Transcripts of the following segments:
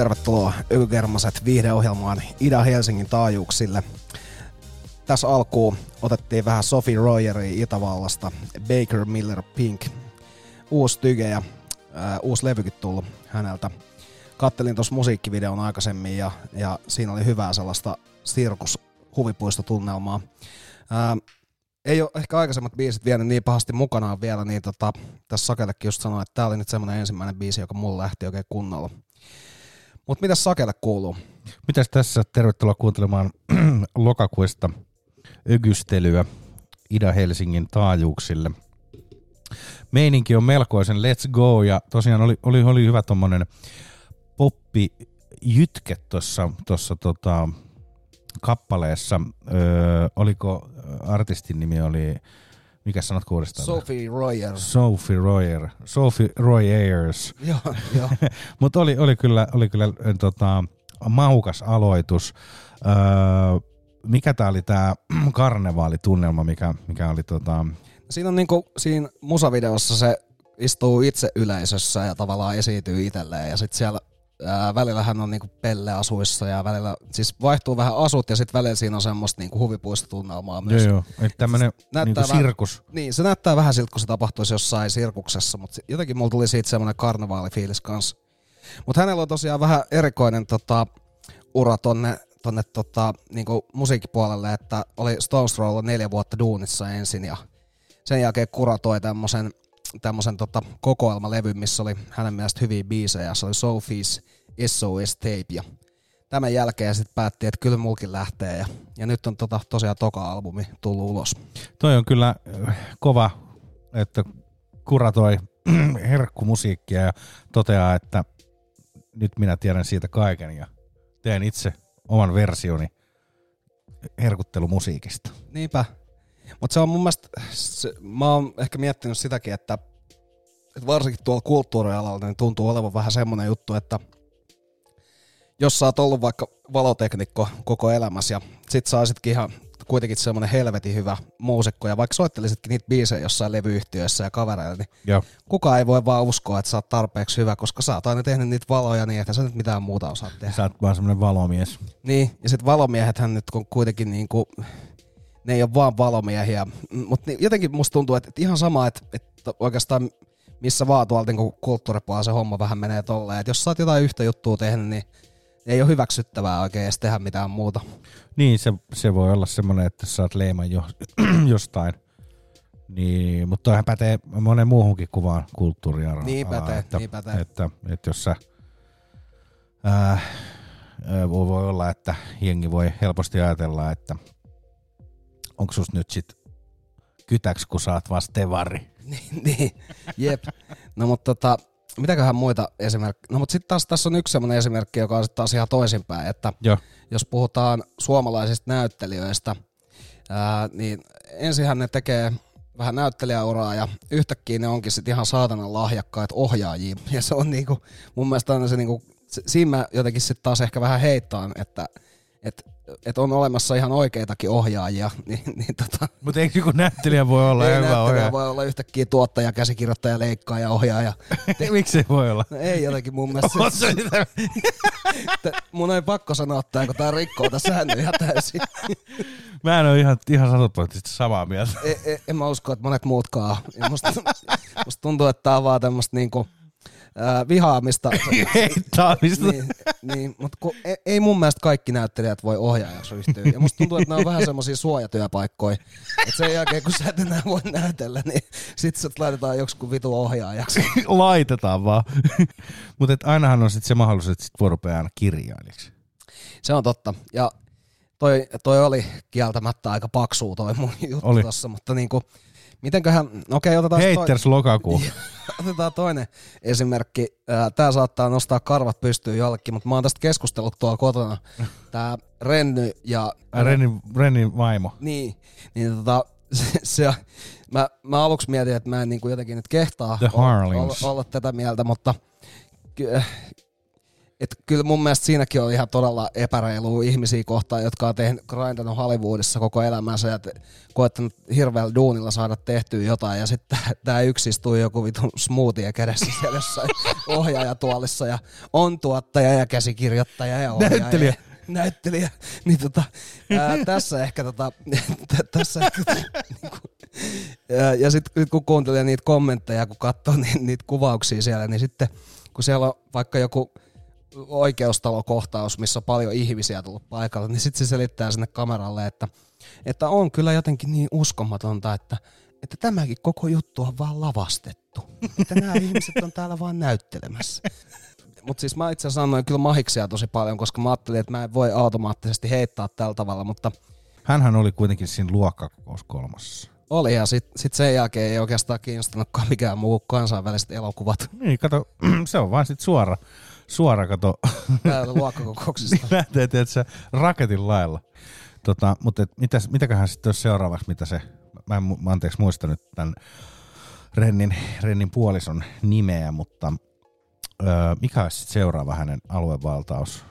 Tervetuloa Ykykermaset viihdeohjelmaan Ida-Helsingin taajuuksille. Tässä alkuun otettiin vähän Sophie Royeria Itävallasta, Baker Miller Pink, uusi tyge ja ää, uusi levykin tullut häneltä. Kattelin tuossa musiikkivideon aikaisemmin ja, ja siinä oli hyvää sellaista sirkus huvipuistotunnelmaa. Ää, ei ole ehkä aikaisemmat biisit vienyt niin pahasti mukanaan vielä, niin tota, tässä Sakellekin just sanoin, että tämä oli nyt semmoinen ensimmäinen biisi, joka mulle lähti oikein kunnolla. Mutta mitä Sakelle kuuluu? Mitäs tässä? Tervetuloa kuuntelemaan lokakuista ögystelyä Ida-Helsingin taajuuksille. Meininki on melkoisen let's go ja tosiaan oli, oli, oli hyvä tommonen poppi jytke tuossa tossa, tota, kappaleessa. Öö, oliko artistin nimi oli, mikä sanot kuudestaan? Sophie Royer. Sophie Royer. Sophie Royers. joo, joo. Mutta oli, oli kyllä, oli kyllä äh, tota, maukas aloitus. Öö, mikä tämä oli tämä karnevaalitunnelma, mikä, mikä oli tota... Siinä on niinku, siinä musavideossa se istuu itse yleisössä ja tavallaan esiintyy itselleen ja sitten siellä ää, välillä hän on niinku pelleasuissa ja välillä, siis vaihtuu vähän asut ja sitten välillä siinä on semmoista niinku huvipuistotunnelmaa myös. Joo, joo. Eli tämmönen niinku vähän- sirkus. Niin, se näyttää vähän siltä, kun se tapahtuisi jossain sirkuksessa, mutta jotenkin mulla tuli siitä semmoinen karnevaalifiilis kanssa. Mutta hänellä on tosiaan vähän erikoinen tota, ura tonne, tonne tota, niinku musiikkipuolelle, että oli Stones Throw neljä vuotta duunissa ensin ja sen jälkeen kuratoi tämmöisen tämmöisen tota, kokoelmalevyn, missä oli hänen mielestä hyviä biisejä. Se oli Sophie's SOS Tape ja tämän jälkeen sitten päätti, että kyllä mulkin lähtee ja, ja nyt on tota, tosiaan toka albumi tullut ulos. Toi on kyllä äh, kova, että kuratoi herkkumusiikkia ja toteaa, että nyt minä tiedän siitä kaiken ja teen itse oman versioni herkuttelumusiikista. Niinpä. Mutta se on mun mielestä, se, mä oon ehkä miettinyt sitäkin, että, että varsinkin tuolla kulttuurialalla niin tuntuu olevan vähän semmoinen juttu, että jos sä oot ollut vaikka valoteknikko koko elämässä ja sit sä ihan kuitenkin semmoinen helvetin hyvä muusikko ja vaikka soittelisitkin niitä biisejä jossain levyyhtiöissä ja kavereilla, niin Joo. kukaan ei voi vaan uskoa, että sä oot tarpeeksi hyvä, koska sä oot aina tehnyt niitä valoja niin, että sä nyt mitään muuta osaat tehdä. Sä oot vaan semmonen valomies. Niin, ja sitten valomiehethän nyt kun kuitenkin niinku, ne ei ole vaan valomiehiä, mutta jotenkin musta tuntuu, että, että ihan sama, että, että oikeastaan missä vaan tuolla niinku kulttuuripuolella se homma vähän menee tolleen, että jos sä oot jotain yhtä juttua tehnyt, niin ei ole hyväksyttävää oikein edes tehdä mitään muuta. Niin, se, se voi olla semmoinen, että sä saat leiman jo, jostain. Niin, mutta toihan pätee monen muuhunkin kuvaan kulttuurialaan. Niin pätee, että, niin pätee. Että, että jos sä, ää, voi olla, että jengi voi helposti ajatella, että onko sus nyt sit kytäks, kun sä oot vasta tevari. niin, niin, jep. No mutta tota, mitäköhän muita esimerkkejä? No mutta sitten taas tässä on yksi semmoinen esimerkki, joka on sitten taas ihan toisinpäin, että Joo. jos puhutaan suomalaisista näyttelijöistä, ää, niin ensinhän ne tekee vähän näyttelijäuraa ja yhtäkkiä ne onkin sitten ihan saatanan lahjakkaita ohjaajia. Ja se on niinku, mun mielestä aina se niinku, siinä mä jotenkin sitten taas ehkä vähän heittaan, että et, et on olemassa ihan oikeitakin ohjaajia, niin, niin tota, Mutta eikö joku näyttelijä voi olla ei hyvä ohjaaja? voi olla yhtäkkiä tuottaja, käsikirjoittaja, leikkaaja, ohjaaja. Miksi ei voi olla? No ei jotenkin mun mielestä. Sitä- Että mun ei pakko sanoa tää, kun tää rikkoo tässä säännön ihan täysin. Mä en ole ihan, ihan sataprosenttisesti samaa mieltä. E, e, en mä usko, että monet muutkaan. Musta, musta tuntuu, että tää on vaan tämmöstä niinku, ää, vihaamista. Heittaamista. niin, niin, mutta kun, ei, ei mun mielestä kaikki näyttelijät voi ohjaajaksi ryhtyä. Ja musta tuntuu, että nämä on vähän semmosia suojatyöpaikkoja. Että sen jälkeen, kun sä et enää voi näytellä, niin sit sut laitetaan joku vitu ohjaajaksi. Laitetaan vaan. Mutta ainahan on sitten se mahdollisuus, että sit voi rupea aina kirjailijaksi. Se on totta. Ja toi, toi oli kieltämättä aika paksuu toi mun juttu Oli. tossa, mutta niinku, mitenköhän, no okei otetaan, toi, Haters lokakuu. otetaan toinen esimerkki. Tää saattaa nostaa karvat pystyyn jollekin, mutta mä oon tästä keskustellut tuolla kotona. Tää Renny ja... Renin, Renin vaimo. Niin, niin tota, se, se, mä, mä aluksi mietin, että mä en niinku jotenkin nyt kehtaa olla, olla, olla tätä mieltä, mutta ky, et kyllä mun mielestä siinäkin on ihan todella epäreilua ihmisiä kohtaan, jotka on tehnyt, grindannut Hollywoodissa koko elämänsä ja te, koettanut hirveällä duunilla saada tehtyä jotain ja sitten tämä yksi istuu joku vitun smoothie kädessä siellä jossain ohjaajatuolissa ja on tuottaja ja käsikirjoittaja ja ohjaaja. Näyttelijä. Näyttelijä. Niin tota, ää, tässä ehkä tota, tässä ehkä, niinku, ja, ja sitten kun kuuntelee niitä kommentteja, kun katsoo ni, niitä kuvauksia siellä, niin sitten kun siellä on vaikka joku oikeustalokohtaus, missä on paljon ihmisiä tullut paikalle, niin sitten se selittää sinne kameralle, että, että on kyllä jotenkin niin uskomatonta, että, että tämäkin koko juttu on vaan lavastettu. Että nämä ihmiset on täällä vaan näyttelemässä. Mutta siis mä itse asiassa annoin kyllä mahiksia tosi paljon, koska mä ajattelin, että mä en voi automaattisesti heittää tällä tavalla, mutta Hänhän oli kuitenkin siinä luokkakokous kolmassa. oli ja sitten sit sen jälkeen ei oikeastaan kiinnostanutkaan mikään muu kansainväliset elokuvat Niin, kato, se on vaan sit suora, suora kato, täällä luokkakokouksista. niin lähtee, se raketin lailla. Tota, mutta et mitäs, mitäköhän sitten olisi seuraavaksi, mitä se, mä en mu- anteeksi muista nyt tämän Rennin, Rennin puolison nimeä, mutta öö, mikä olisi sit seuraava hänen aluevaltaus?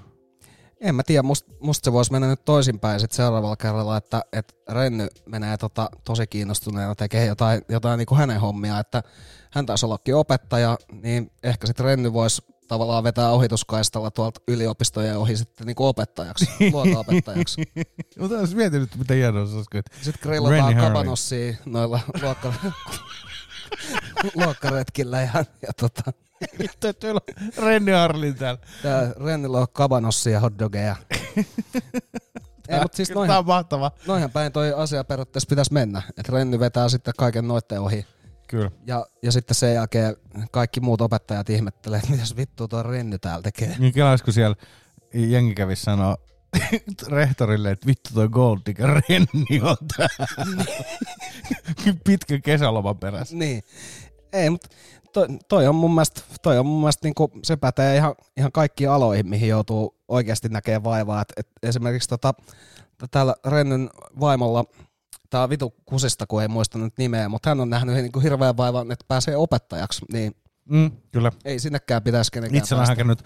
En mä tiedä, musta must se voisi mennä nyt toisinpäin sit seuraavalla kerralla, että et Renny menee tota, tosi kiinnostuneena tekee jotain, jotain niinku hänen hommia, että hän taisi ollakin opettaja, niin ehkä sitten Renny voisi tavallaan vetää ohituskaistalla tuolta yliopistojen ohi sitten niinku opettajaksi. Mutta olisi mietinyt, mitä hienoa se olisi, että Sitten grillataan kabanossia noilla luokka... luokkaretkillä ja, ja tota, Teillä on Renni Harlin täällä. tää Rennillä on kabanossia ja hotdogeja. Ei, mutta siis Tää noinhan, on mahtava. noinhan päin toi asia periaatteessa pitäisi mennä. Että Renny vetää sitten kaiken noitten ohi. Kyllä. Ja, ja sitten sen jälkeen kaikki muut opettajat ihmettelee, että mitäs vittua tuo Renny täällä tekee. Niin kelaisko siellä jengi kävi sanoa rehtorille, että vittu toi Gold Digger Renni on täällä. Pitkä kesäloman perässä. Niin. Ei, mutta toi, toi on mun mielestä, toi on mun mielestä niinku, se pätee ihan, ihan kaikkiin aloihin, mihin joutuu oikeasti näkemään vaivaa. Et, et esimerkiksi tota, täällä Rennyn vaimolla, tää on vitu kusista, kun ei muista nyt nimeä, mutta hän on nähnyt niinku hirveän vaivan, että pääsee opettajaksi, niin Mm, kyllä. ei sinnekään pitäisi kenenkään Itse olen hakenut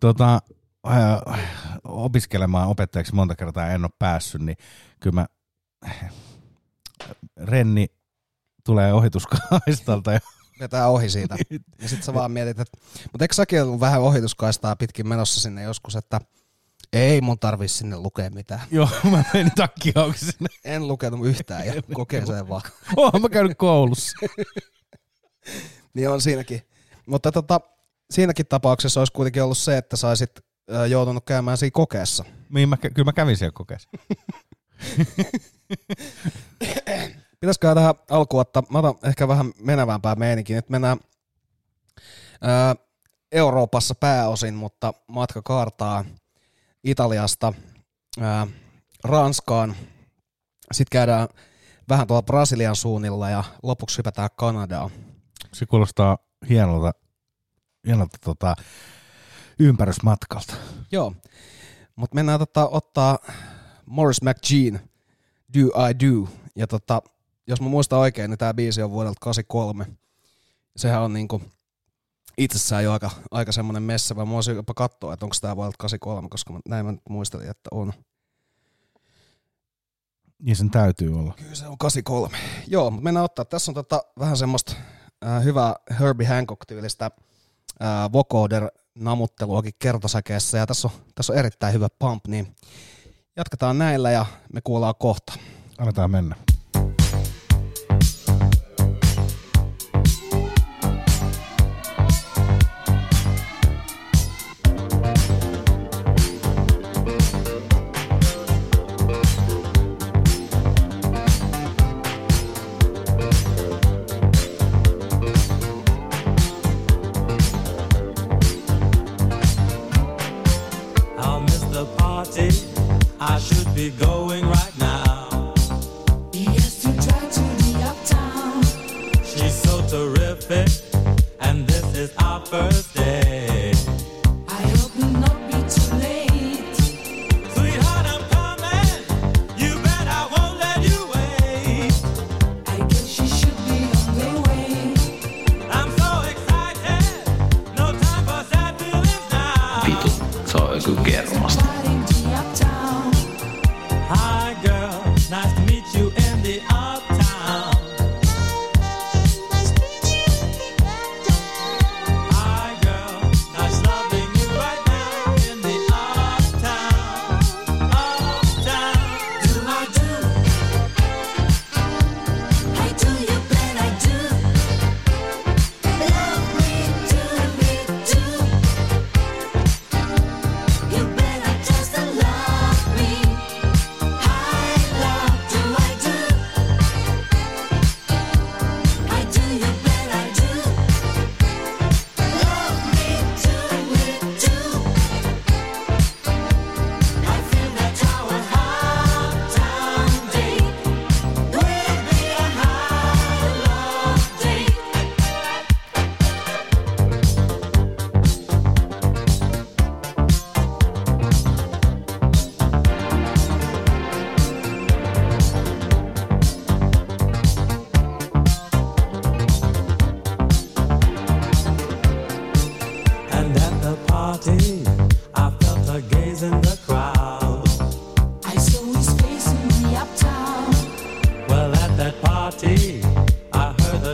tota, äh, opiskelemaan opettajaksi monta kertaa en ole päässyt, niin kyllä mä, Renni tulee ohituskaistalta ja vetää ohi siitä. Ja sit sä vaan mietit, että mutta eikö säkin ollut vähän ohituskaistaa pitkin menossa sinne joskus, että ei mun tarvi sinne lukea mitään. joo, mä menin takki auki sinne. En lukenut yhtään ja kokeeseen vaan. Oon mä käynyt koulussa. Niin on siinäkin. Mutta tota, siinäkin tapauksessa olisi kuitenkin ollut se, että saisit joutunut käymään siinä kokeessa. Niin mä, kyllä mä kävin siellä kokeessa. Pitäisikö tähän alkuun ottaa, mä otan ehkä vähän menevämpää meininkin. Nyt mennään ö, Euroopassa pääosin, mutta matka kaartaa Italiasta ö, Ranskaan. Sitten käydään vähän tuolla Brasilian suunnilla ja lopuksi hypätään Kanadaan. Se kuulostaa hienolta, hienolta tota, ympärysmatkalta. Joo, mutta mennään tota, ottaa Morris McGean, Do I Do. Ja tota, jos mä muistan oikein, niin tämä biisi on vuodelta 83. Sehän on niinku itsessään jo aika, aika semmoinen messevä. Mä voisin jopa katsoa, että onko tämä vuodelta 83, koska mä, näin mä nyt muistelin, että on. Niin sen täytyy olla. Kyllä se on 83. Joo, mutta mennään ottaa. Tässä on tota, vähän semmoista äh, hyvää Herbie Hancock-tyylistä äh, vocoder namutteluakin kertosäkeessä. Ja tässä on, tässä on erittäin hyvä pump, niin jatketaan näillä ja me kuullaan kohta. Annetaan mennä. First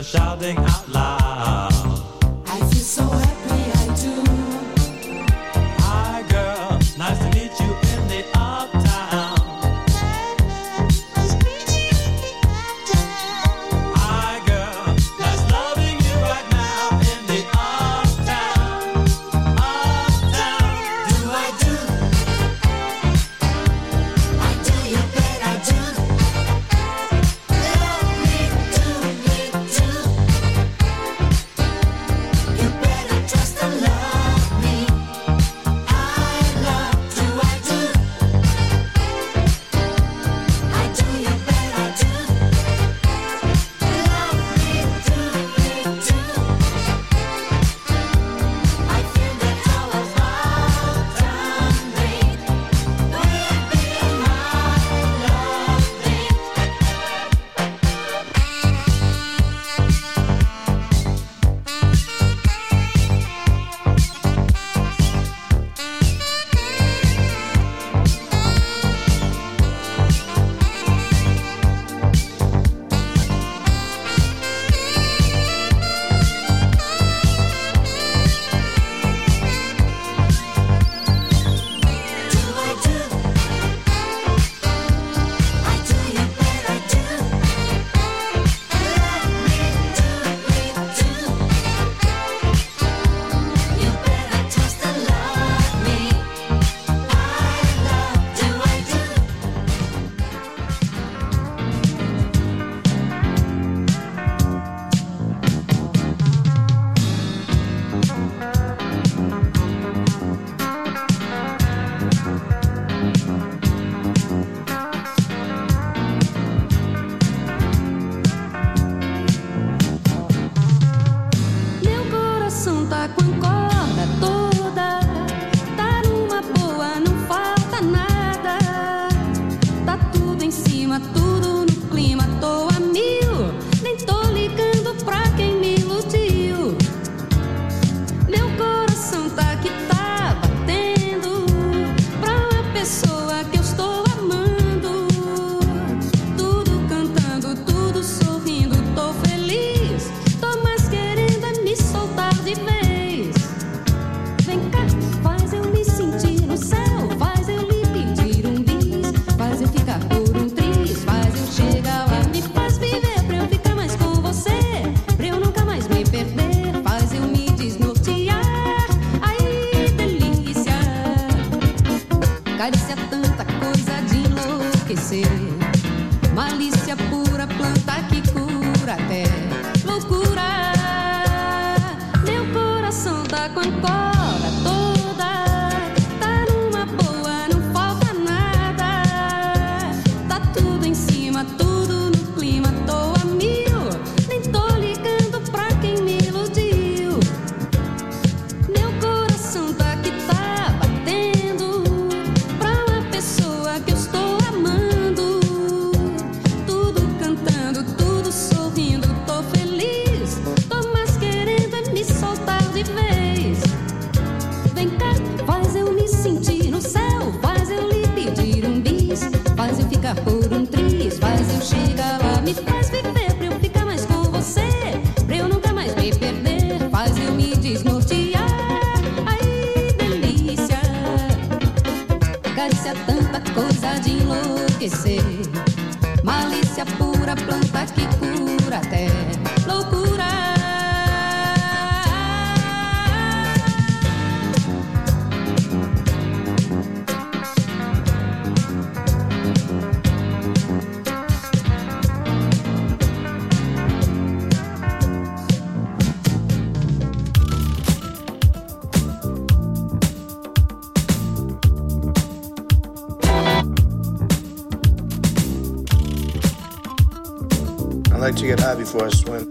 shouting out crescer. Malícia pura, planta que to get high before I swim.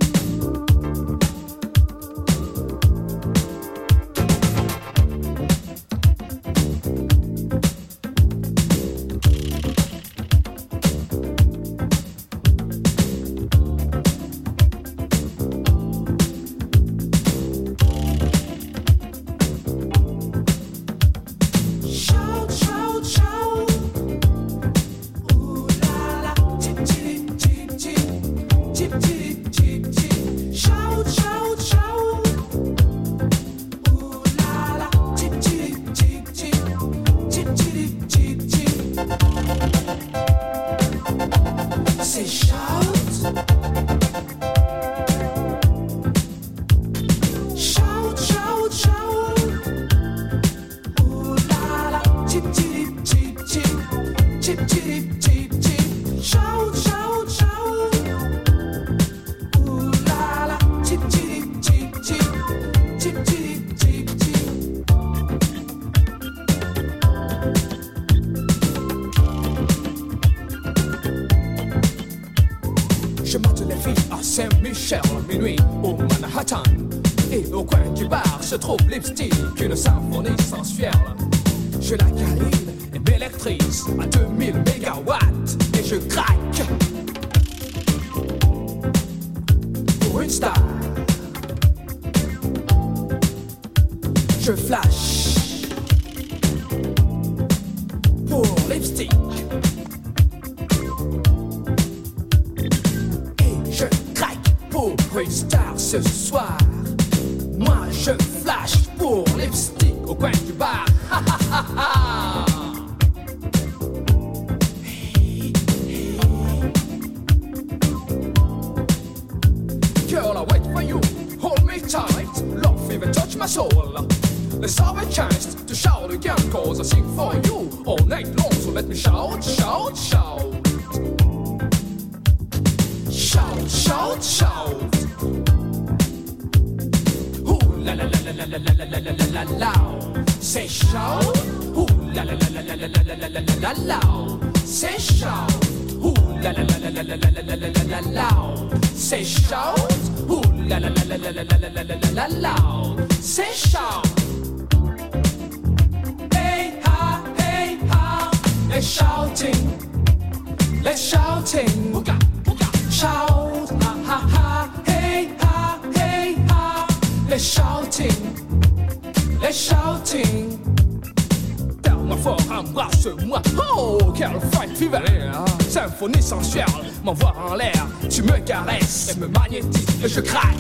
Tu me caresses, me magnétises et je craque.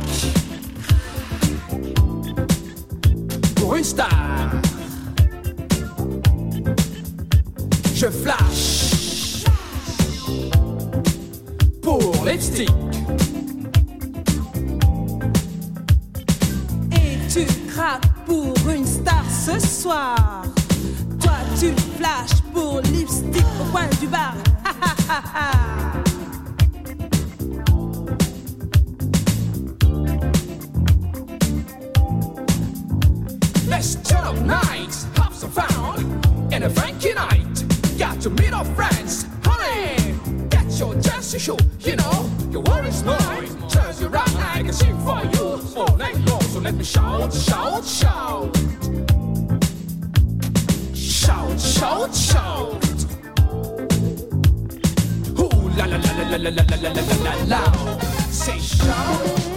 Pour une star, je flash. Pour lipstick. Et tu craques pour une star ce soir. Toi, tu flashes pour lipstick au coin du bar. Ha ha. funky night. Got to meet our friends, honey. Get your chance to shoot, you know. Your worries mine. Turns you right, I can sing for you Oh, let long. So let me shout, shout, shout. Shout, shout, shout. Ooh la la la la la la la la la la la. Say shout.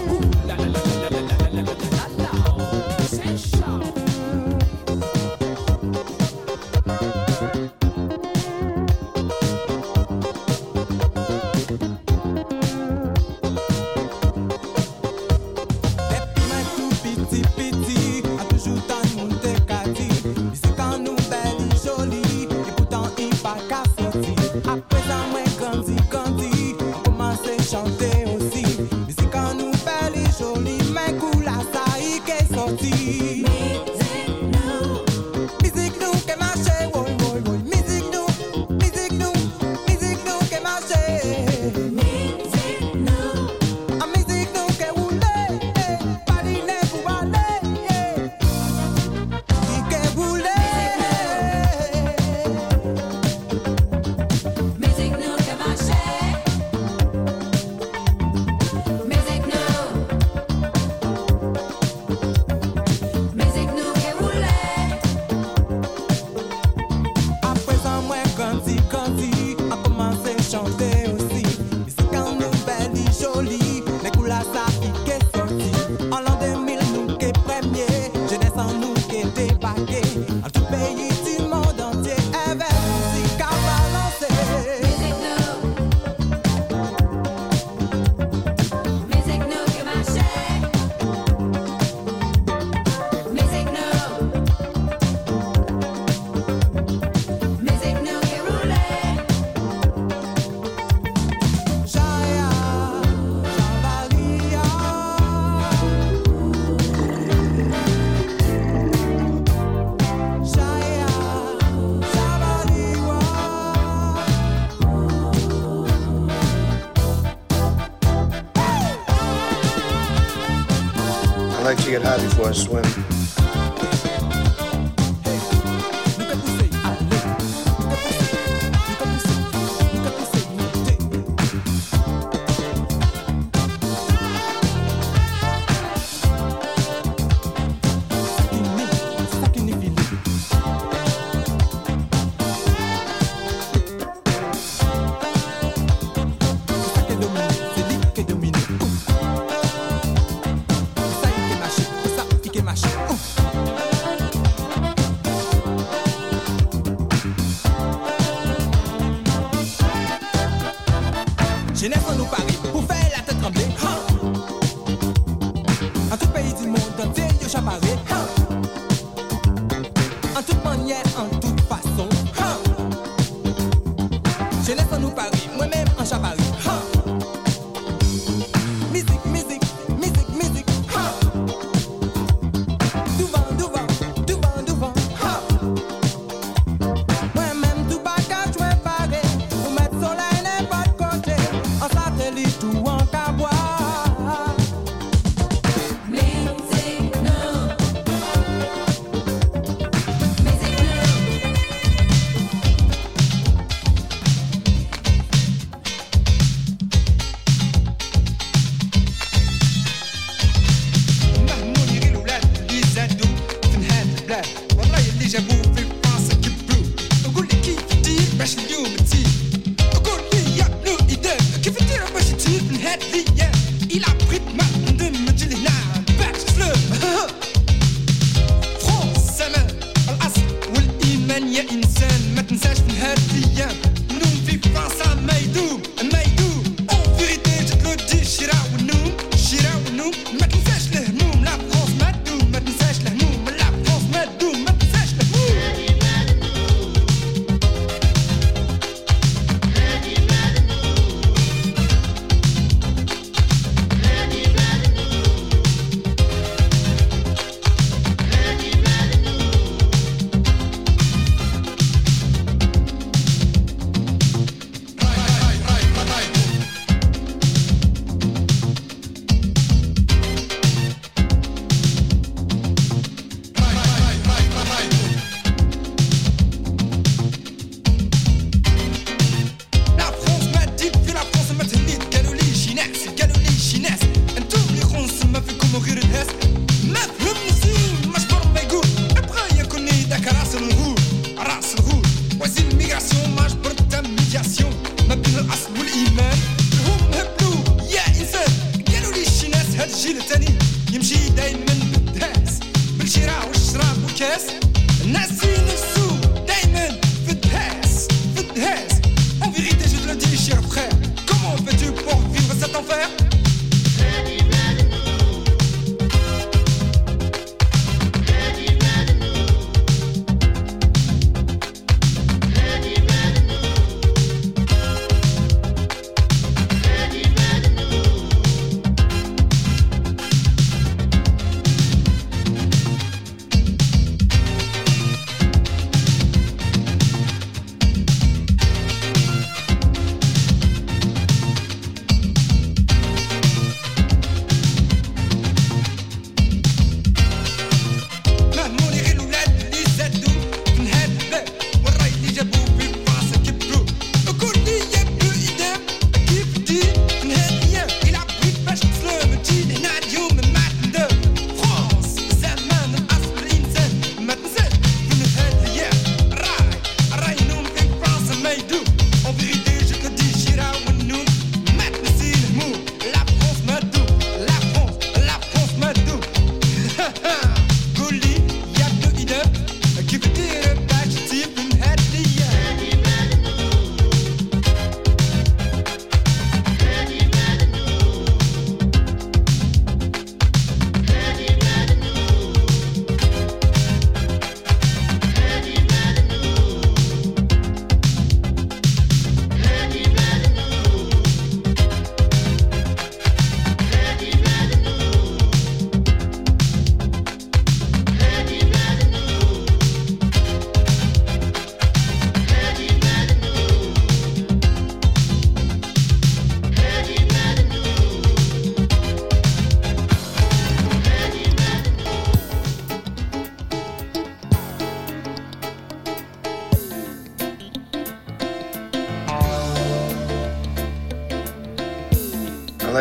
for a swim. Genève nous Paris, pour faire la tête trembler. En tout pays du monde, entier, yo chaparé. En toute manière, en toute façon. Genève nous Paris, moi-même en chaparé.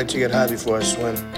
Like to get high before I swim.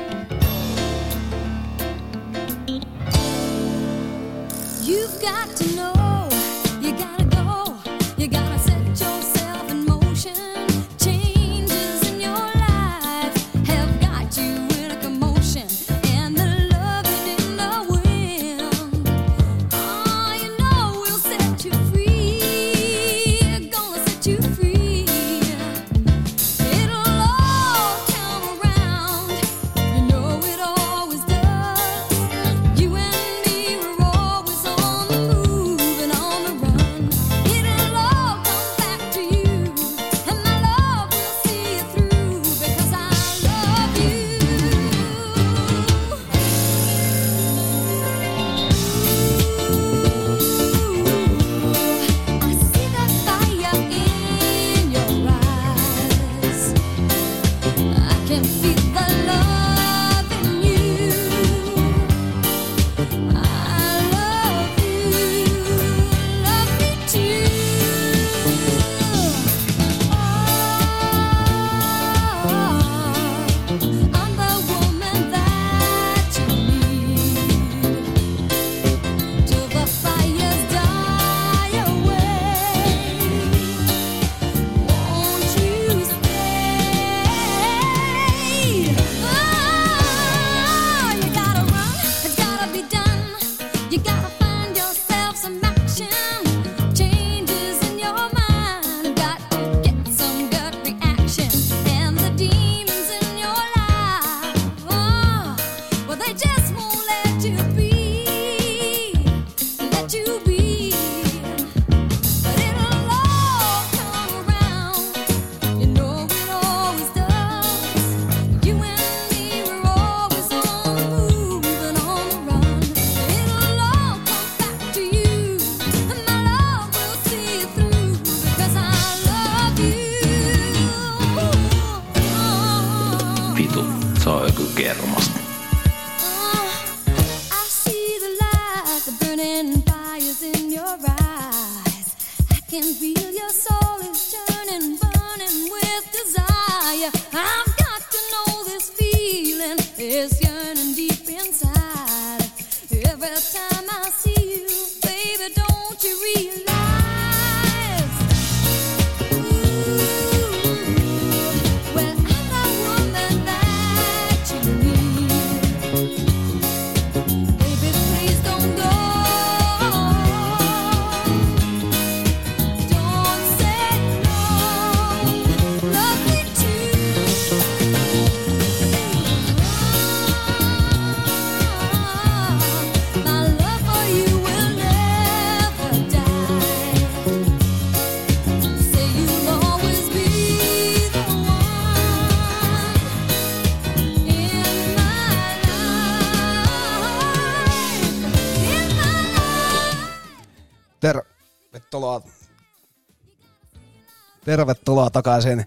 Tervetuloa takaisin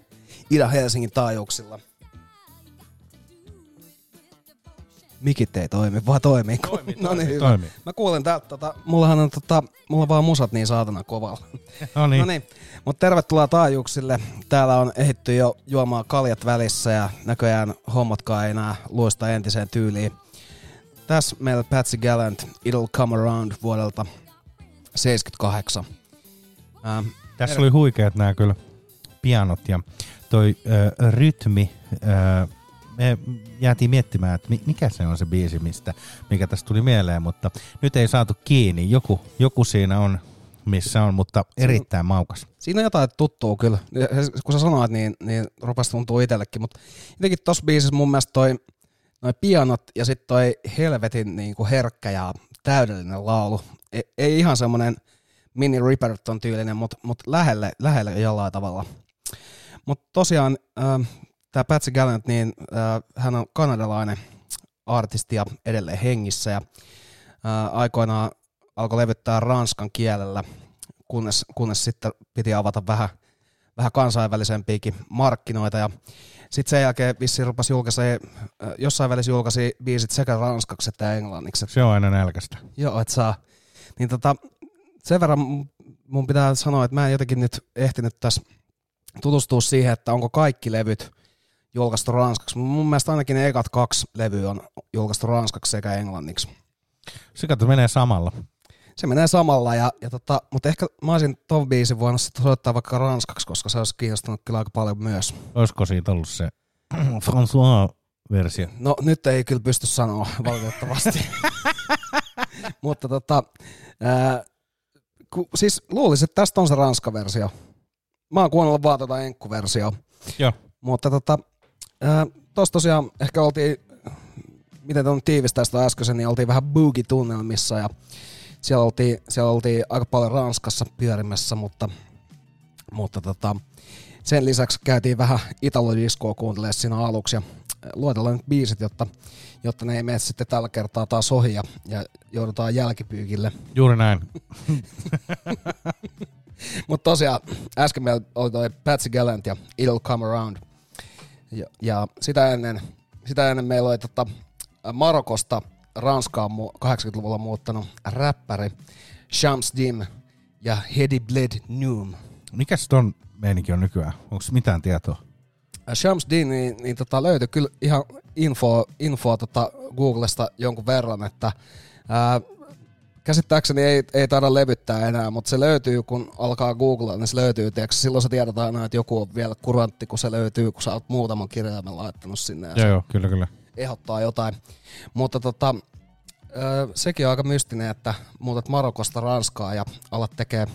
Ida-Helsingin taajuuksilla. Mikit ei toimi, toimiiko? Toimii, no niin, hyvä. toimii. Mä kuulen täältä, tota, mullahan on, tota, mulla on vaan musat niin saatana kovalla. No niin. No niin, mutta tervetuloa taajuuksille. Täällä on ehitty jo juomaan kaljat välissä ja näköjään hommatkaan ei enää luista entiseen tyyliin. Tässä meillä Patsy Gallant, It'll Come Around vuodelta 78. Ähm, Tässä oli huikeat nämä kyllä pianot ja toi ö, rytmi. Ö, me jäätiin miettimään, että mi- mikä se on se biisi, mistä, mikä tästä tuli mieleen, mutta nyt ei saatu kiinni. Joku, joku siinä on, missä on, mutta erittäin maukas. Siinä on jotain tuttua kyllä. Kun sä sanoit, niin, niin rupesi tuntuu itsellekin. Mutta jotenkin tossa biisissä mun mielestä toi noi pianot ja sitten toi helvetin niin kuin herkkä ja täydellinen laulu. Ei, ei ihan semmonen mini Ripperton tyylinen, mutta mut lähelle, lähelle jollain tavalla. Mutta tosiaan äh, tämä Patsy Gallant, niin äh, hän on kanadalainen artisti ja edelleen hengissä ja äh, aikoinaan alkoi levyttää ranskan kielellä, kunnes, kunnes sitten piti avata vähän, vähän kansainvälisempiäkin markkinoita ja sitten sen jälkeen vissiin rupesi julkaisee, äh, jossain välissä julkaisi biisit sekä ranskaksi että englanniksi. Se on aina nälkästä. Joo, et saa. Niin tota, sen verran mun- mun pitää sanoa, että mä en jotenkin nyt ehtinyt tässä tutustua siihen, että onko kaikki levyt julkaistu ranskaksi. Mun mielestä ainakin ne ekat kaksi levyä on julkaistu ranskaksi sekä englanniksi. Se kato menee samalla. Se menee samalla, ja, ja tota, mutta ehkä mä olisin ton biisin voinut sitten soittaa vaikka ranskaksi, koska se olisi kiinnostunut kyllä aika paljon myös. Olisiko siitä ollut se François-versio? No nyt ei kyllä pysty sanoa valitettavasti. mutta tota, ää, ku, siis luulisin, että tästä on se ranska-versio. Mä oon kuunnellut vaan tota enkku-versio. Joo. Mutta tota, ää, tossa tosiaan ehkä oltiin, miten tuon tiivistää sitä äskeisen, niin oltiin vähän boogie-tunnelmissa ja siellä oltiin, siellä oltiin aika paljon Ranskassa pyörimässä, mutta, mutta tota, sen lisäksi käytiin vähän Italo-diskoa kuuntelemaan siinä aluksi ja luetellaan nyt biisit, jotta, jotta ne ei mene sitten tällä kertaa taas ohi ja, ja joudutaan jälkipyykille. Juuri näin. Mutta tosiaan äsken meillä oli toi Patsy Gallant ja It'll Come Around. Ja, ja sitä, ennen, sitä ennen meillä oli tota Marokosta Ranskaan mu- 80-luvulla muuttanut räppäri Shams Dim ja Hedy Bled Noom. Mikäs ton meininki on nykyään? Onko mitään tietoa? Shams Dim niin, niin tota, löytyi kyllä ihan info, infoa tota Googlesta jonkun verran, että ää, käsittääkseni ei, ei taida levyttää enää, mutta se löytyy, kun alkaa googlaa, niin se löytyy, tiedätkö, silloin sä tiedät aina, että joku on vielä kurantti, kun se löytyy, kun sä oot muutaman kirjaimen laittanut sinne ja Joo, joo, kyllä, kyllä. ehdottaa jotain. Mutta tota, sekin on aika mystinen, että muutat Marokosta Ranskaa ja alat tekee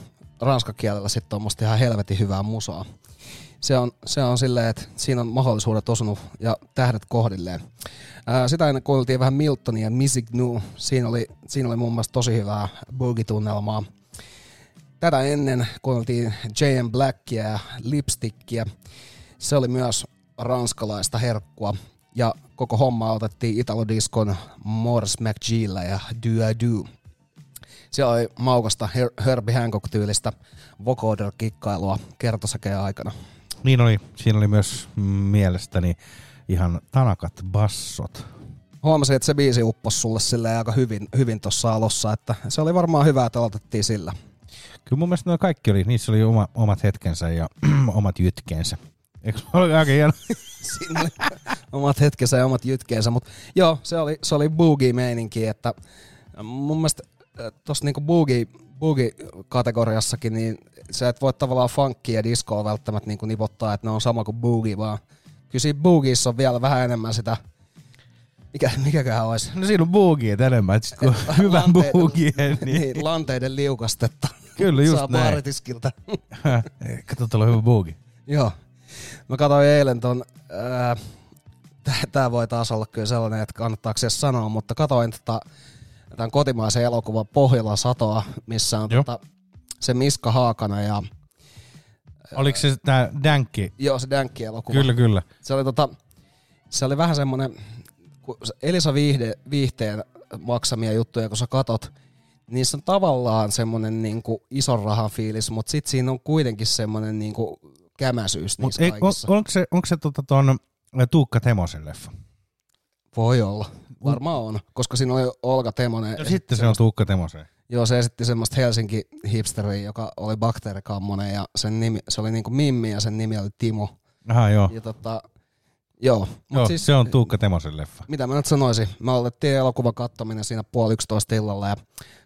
ranskakielellä sitten tuommoista ihan helvetin hyvää musaa. Se on, se on silleen, että siinä on mahdollisuudet osunut ja tähdet kohdilleen. Ää, sitä ennen kuultiin vähän Miltonia Music New. Siinä oli, siinä oli mun mielestä tosi hyvää boogie-tunnelmaa. Tätä ennen kuunneltiin J.M. Blackia ja Lipstickia. Se oli myös ranskalaista herkkua. Ja koko homma otettiin Italo-diskon Morris McGeella ja Do I Do. Siellä oli maukasta Her- Herbie Hancock-tyylistä vocoder-kikkailua kertosäkeen aikana. Niin oli. Siinä oli myös mielestäni ihan tanakat bassot. Huomasin, että se biisi upposi sulle silleen aika hyvin, hyvin tuossa alussa, että se oli varmaan hyvä, että aloitettiin sillä. Kyllä mun mielestä kaikki oli, niissä oli oma, omat hetkensä ja omat jytkeensä. Eikö ole aika hieno? Siinä oli omat hetkensä ja omat jytkeensä, mutta joo, se oli, se oli boogie-meininki, että mun mielestä tuossa niinku boogie, boogie-kategoriassakin, niin sä et voi tavallaan funkia ja diskoa välttämättä niinku nipottaa, että ne on sama kuin boogie, vaan kyllä siinä boogiessa on vielä vähän enemmän sitä, mikä, mikäköhän olisi? No siinä on boogiet enemmän, että sit kun hyvä Lante- boogie, niin... niin, lanteiden liukastetta. Kyllä, just Saa näin. baaritiskiltä. Kato, tuolla on hyvä boogie. Joo. Mä katsoin eilen ton, ää, tää- tää voi taas olla kyllä sellainen, että kannattaako se sanoa, mutta katsoin tota, tämän kotimaisen elokuvan Pohjolan satoa, missä on tota, se Miska Haakana ja Oliko se tää Dänkki? joo, se Dänkki-elokuva. Kyllä, kyllä. Se oli, tota, se oli vähän semmoinen, kun se Elisa Viihde, Viihteen maksamia juttuja, kun sä katot, niissä on tavallaan semmoinen niinku ison rahan fiilis, mutta sit siinä on kuitenkin semmoinen niinku kämäsyys Mut niissä ei, on, onko se, onko se tota ton Tuukka Temosen leffa? Voi olla. Varmaan on, koska siinä oli Olga Temonen. No sitten se on Tuukka Temosen. Joo, se esitti semmoista Helsinki hipsteriä, joka oli bakteerikammonen ja sen nimi, se oli niinku Mimmi ja sen nimi oli Timo. Aha, joo. Ja tota, joo. Mut joo siis, se on Tuukka Temosen leffa. Mitä mä nyt sanoisin? Me aloitettiin elokuvan kattominen siinä puoli yksitoista illalla ja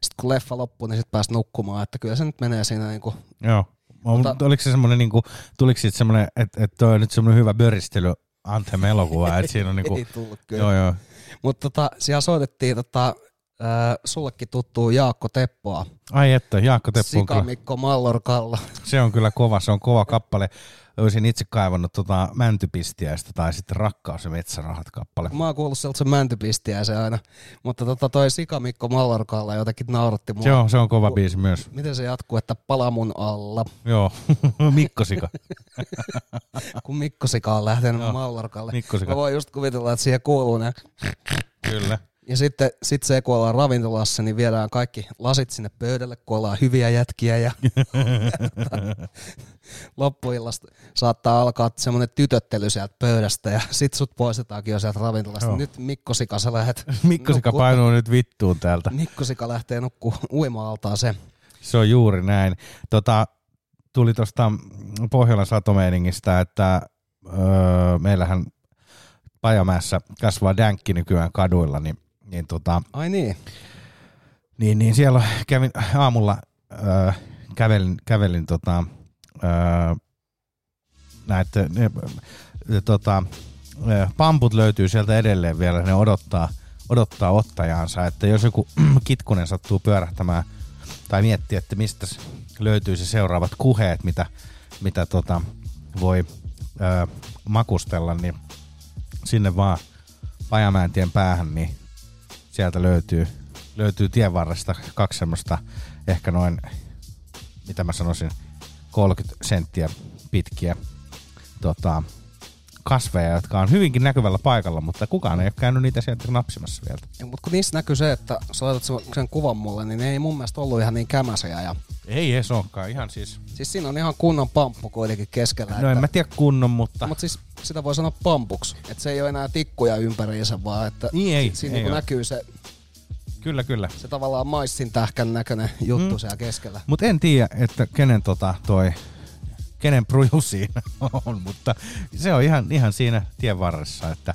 sitten kun leffa loppui, niin sitten pääsi nukkumaan, että kyllä se nyt menee siinä niinku, Joo. Mutta Mutta- oliko se semmoinen, niinku, tuliko siitä semmoinen, että et toi on nyt semmoinen hyvä böristely Anthem elokuva, että siinä on niinku, ei tullut kyllä. joo joo. Mutta tota, siellä soitettiin tota, äh, sullekin tuttuu Jaakko Teppoa. Ai että, Jaakko kyllä, Sikamikko Mallorkalla. se on kyllä kova, se on kova kappale. Olisin itse kaivannut tota Mäntypistiäistä tai sitten Rakkaus ja metsärahat kappale. Mä oon kuullut sellaisen mäntypistiä se aina. Mutta tota, toi Sikamikko Mallorkalla jotenkin nauratti mua. On, se on kova biisi myös. Miten se jatkuu, että pala mun alla, Joo, Mikko Sika. kun Mikko Sika on lähtenyt Joo, Mallorkalle. Mikko Sika. Mä voin just kuvitella, että siihen kuuluu ne. Kyllä. Ja sitten sit se, kun ollaan ravintolassa, niin viedään kaikki lasit sinne pöydälle, kun ollaan hyviä jätkiä. Ja loppuillasta saattaa alkaa semmoinen tytöttely sieltä pöydästä ja sit sut poistetaankin jo sieltä ravintolasta. Joo. Nyt Mikko Sika, sä lähet Mikko Sika nukkuu- painuu nyt vittuun täältä. Mikko Sika lähtee nukkuu uima-altaan se. Se on juuri näin. Tota, tuli tuosta Pohjolan satomeiningistä, että öö, meillähän Pajamäessä kasvaa dänkki nykyään kaduilla, niin, niin, tota, Ai niin. niin, niin siellä kävin aamulla öö, kävelin, kävelin tota, öö, näitä, ne, tota, pamput löytyy sieltä edelleen vielä, ne odottaa, odottaa ottajaansa, että jos joku kitkunen sattuu pyörähtämään tai miettii, että mistä löytyisi seuraavat kuheet, mitä, mitä tota, voi ö, makustella, niin sinne vaan Pajamäentien päähän, niin sieltä löytyy, löytyy tien varresta kaksi semmoista ehkä noin, mitä mä sanoisin, 30 senttiä pitkiä tota, kasveja, jotka on hyvinkin näkyvällä paikalla, mutta kukaan ei ole käynyt niitä sieltä napsimassa vielä. Ja, mutta kun niissä näkyy se, että sä laitat sen- kuvan mulle, niin ne ei mun mielestä ollut ihan niin kämäsiä. Ja, Ei edes olekaan, ihan siis... siis siinä on ihan kunnon pamppu kuitenkin keskellä. No en mä tiedä kunnon, mutta... Mutta siis sitä voi sanoa pampuksi. Että se ei ole enää tikkuja ympäriinsä, vaan että Niin ei, siinä ei oo. näkyy se, Kyllä, kyllä. se tavallaan maissin tähkän näköinen juttu Mm. siellä keskellä. Mutta en tiedä, että kenen tota toi, kenen pruju siinä on, mutta se on ihan, ihan siinä tien varressa, että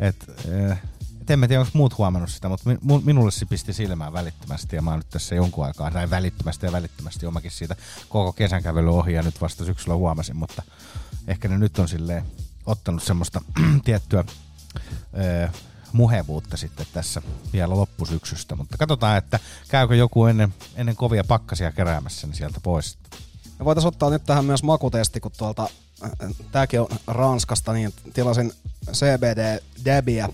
et, eh, et en tiedä, onko muut huomannut sitä, mutta mi- minulle se pisti silmään välittömästi ja mä oon nyt tässä jonkun aikaa, näin välittömästi ja välittömästi omakin siitä koko kesän kävely ohi ja nyt vasta syksyllä huomasin, mutta ehkä ne nyt on silleen ottanut semmoista tiettyä eh, muhevuutta sitten tässä vielä loppusyksystä, mutta katsotaan, että käykö joku ennen, ennen kovia pakkasia keräämässä niin sieltä pois. Me voitaisiin ottaa nyt tähän myös makutesti, kun tuolta, äh, tääkin on Ranskasta, niin tilasin CBD Debiä.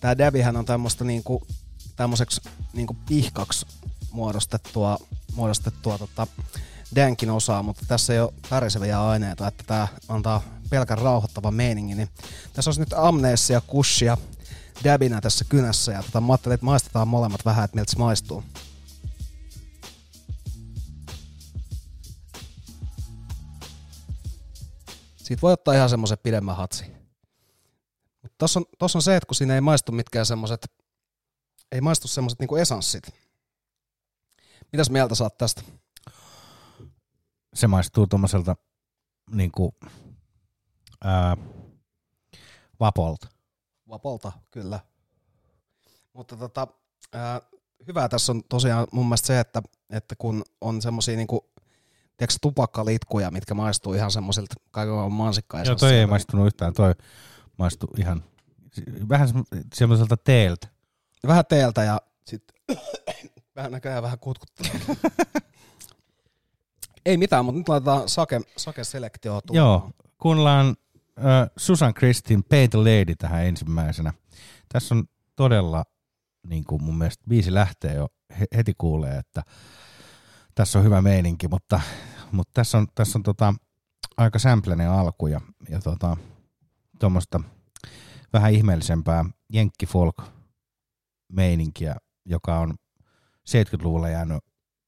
Tää Debihän on tämmöistä niinku, tämmöiseksi niinku pihkaksi muodostettua, muodostettua tota, dänkin osaa, mutta tässä ei ole päriseviä aineita, että tää antaa pelkän rauhoittavan meiningin. Niin tässä olisi nyt amneessia, kushia, Debinä tässä kynässä ja tota, mä ajattelin, että maistetaan molemmat vähän, että miltä se maistuu. Siitä voi ottaa ihan semmoisen pidemmän hatsi. Mutta tossa on, tossa on se, että kun siinä ei maistu mitkään semmoset, ei maistu semmoset niinku esanssit. Mitäs mieltä saat tästä? Se maistuu tuommoiselta niinku, ää, vapolta. Vapolta, kyllä. Mutta tota, ää, hyvää tässä on tosiaan mun mielestä se, että, että kun on semmosia niinku, tiedätkö, tupakkalitkuja, mitkä maistuu ihan semmoisilta kaiken mansikkaisia. Joo, toi ei maistunut yhtään, toi maistui ihan vähän semmo- semmoiselta teeltä. Vähän teeltä ja sitten vähän näköjään vähän kutkuttaa. ei mitään, mutta nyt laitetaan sake, sake selektio Joo, kuunnellaan äh, Susan Kristin Pay the Lady tähän ensimmäisenä. Tässä on todella, niin kuin mun mielestä biisi lähtee jo he- heti kuulee, että tässä on hyvä meininki, mutta, mutta tässä on, tässä on tota, aika sämpläinen alku ja, ja tota, vähän ihmeellisempää jenkkifolk meininkiä, joka on 70-luvulla jäänyt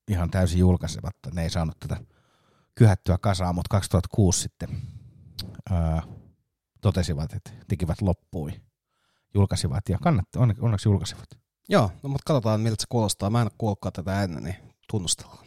ihan täysin julkaisematta. Ne ei saanut tätä kyhättyä kasaan, mutta 2006 sitten ää, totesivat, että tekivät loppuun, julkaisivat ja kannatti, onne- onneksi julkaisivat. Joo, no, mutta katsotaan miltä se kuulostaa. Mä en ole tätä ennen, niin tunnustellaan.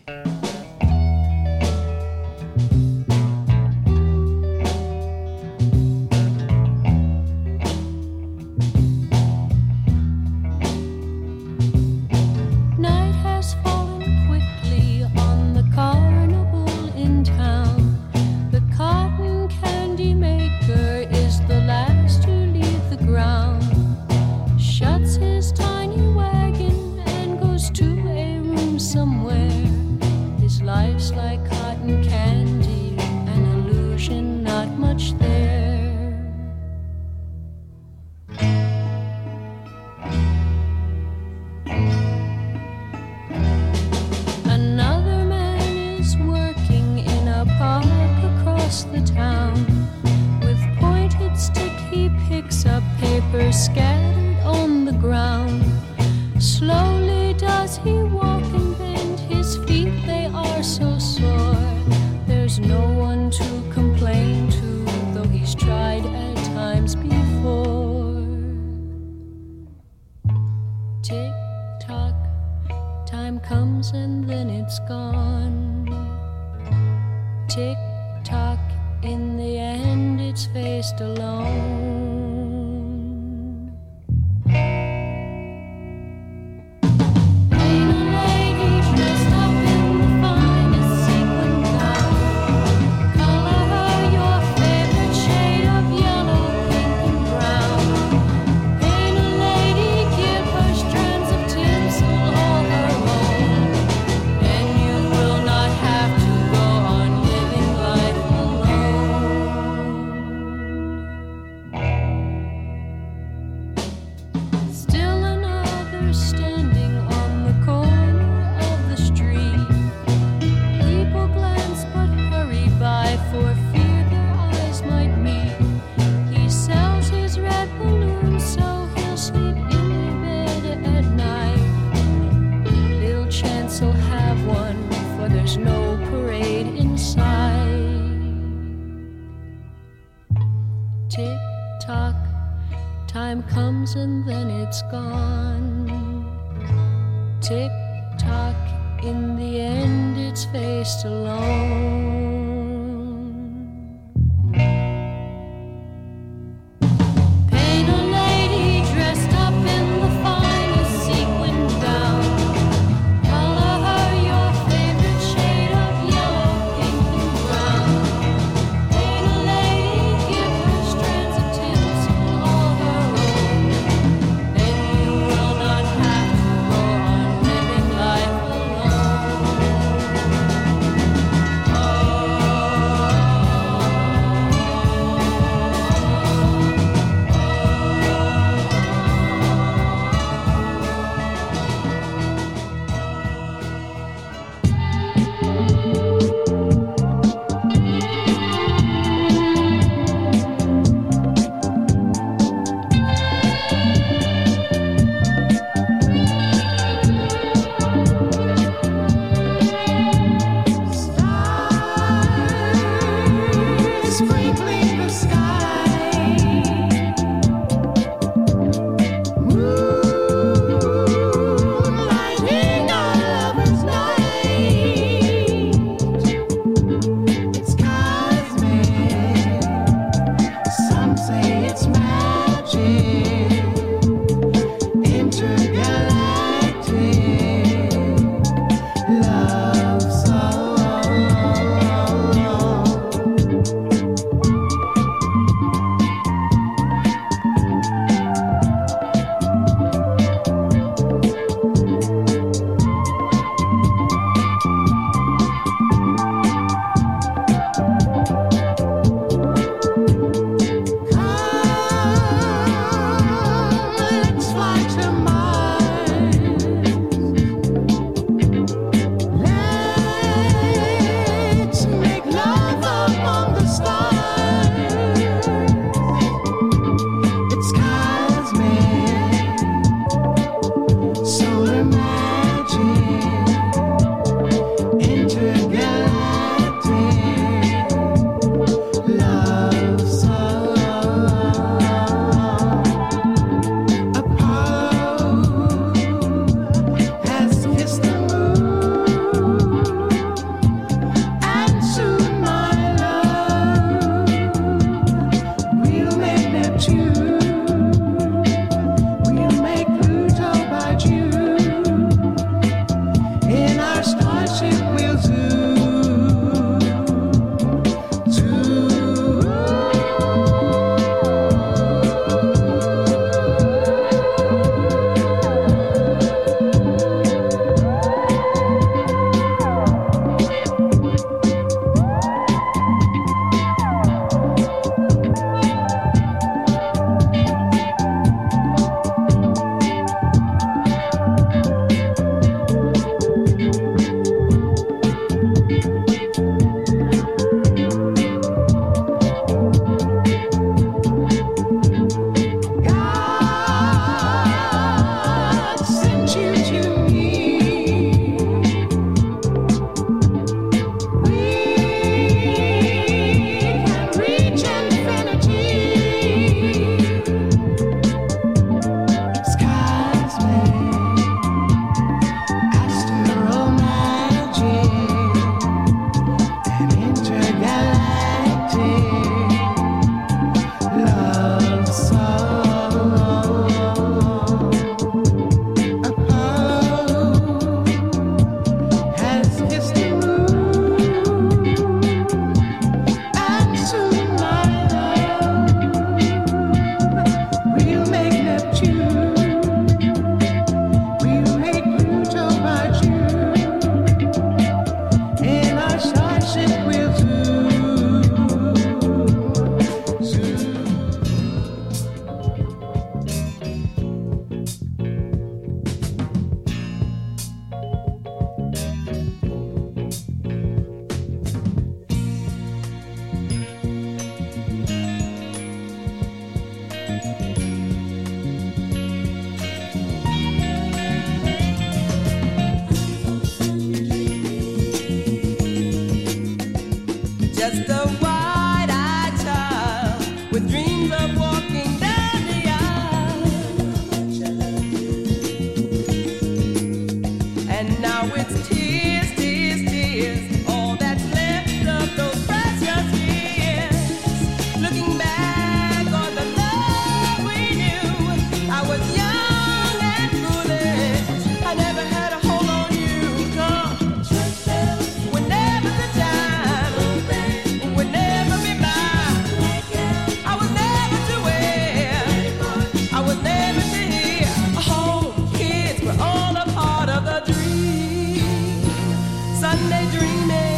Dreaming,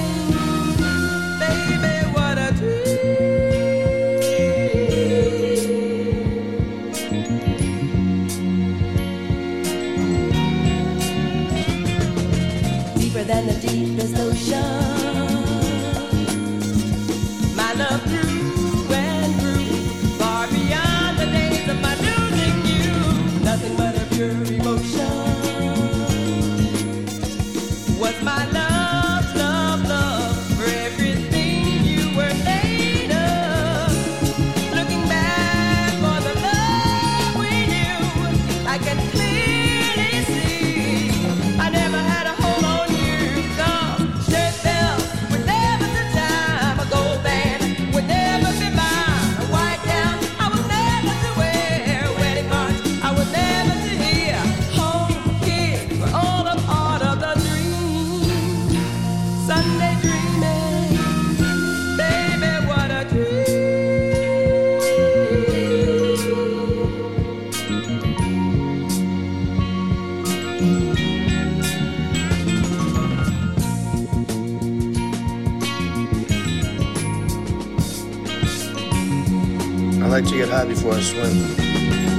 zeszłym.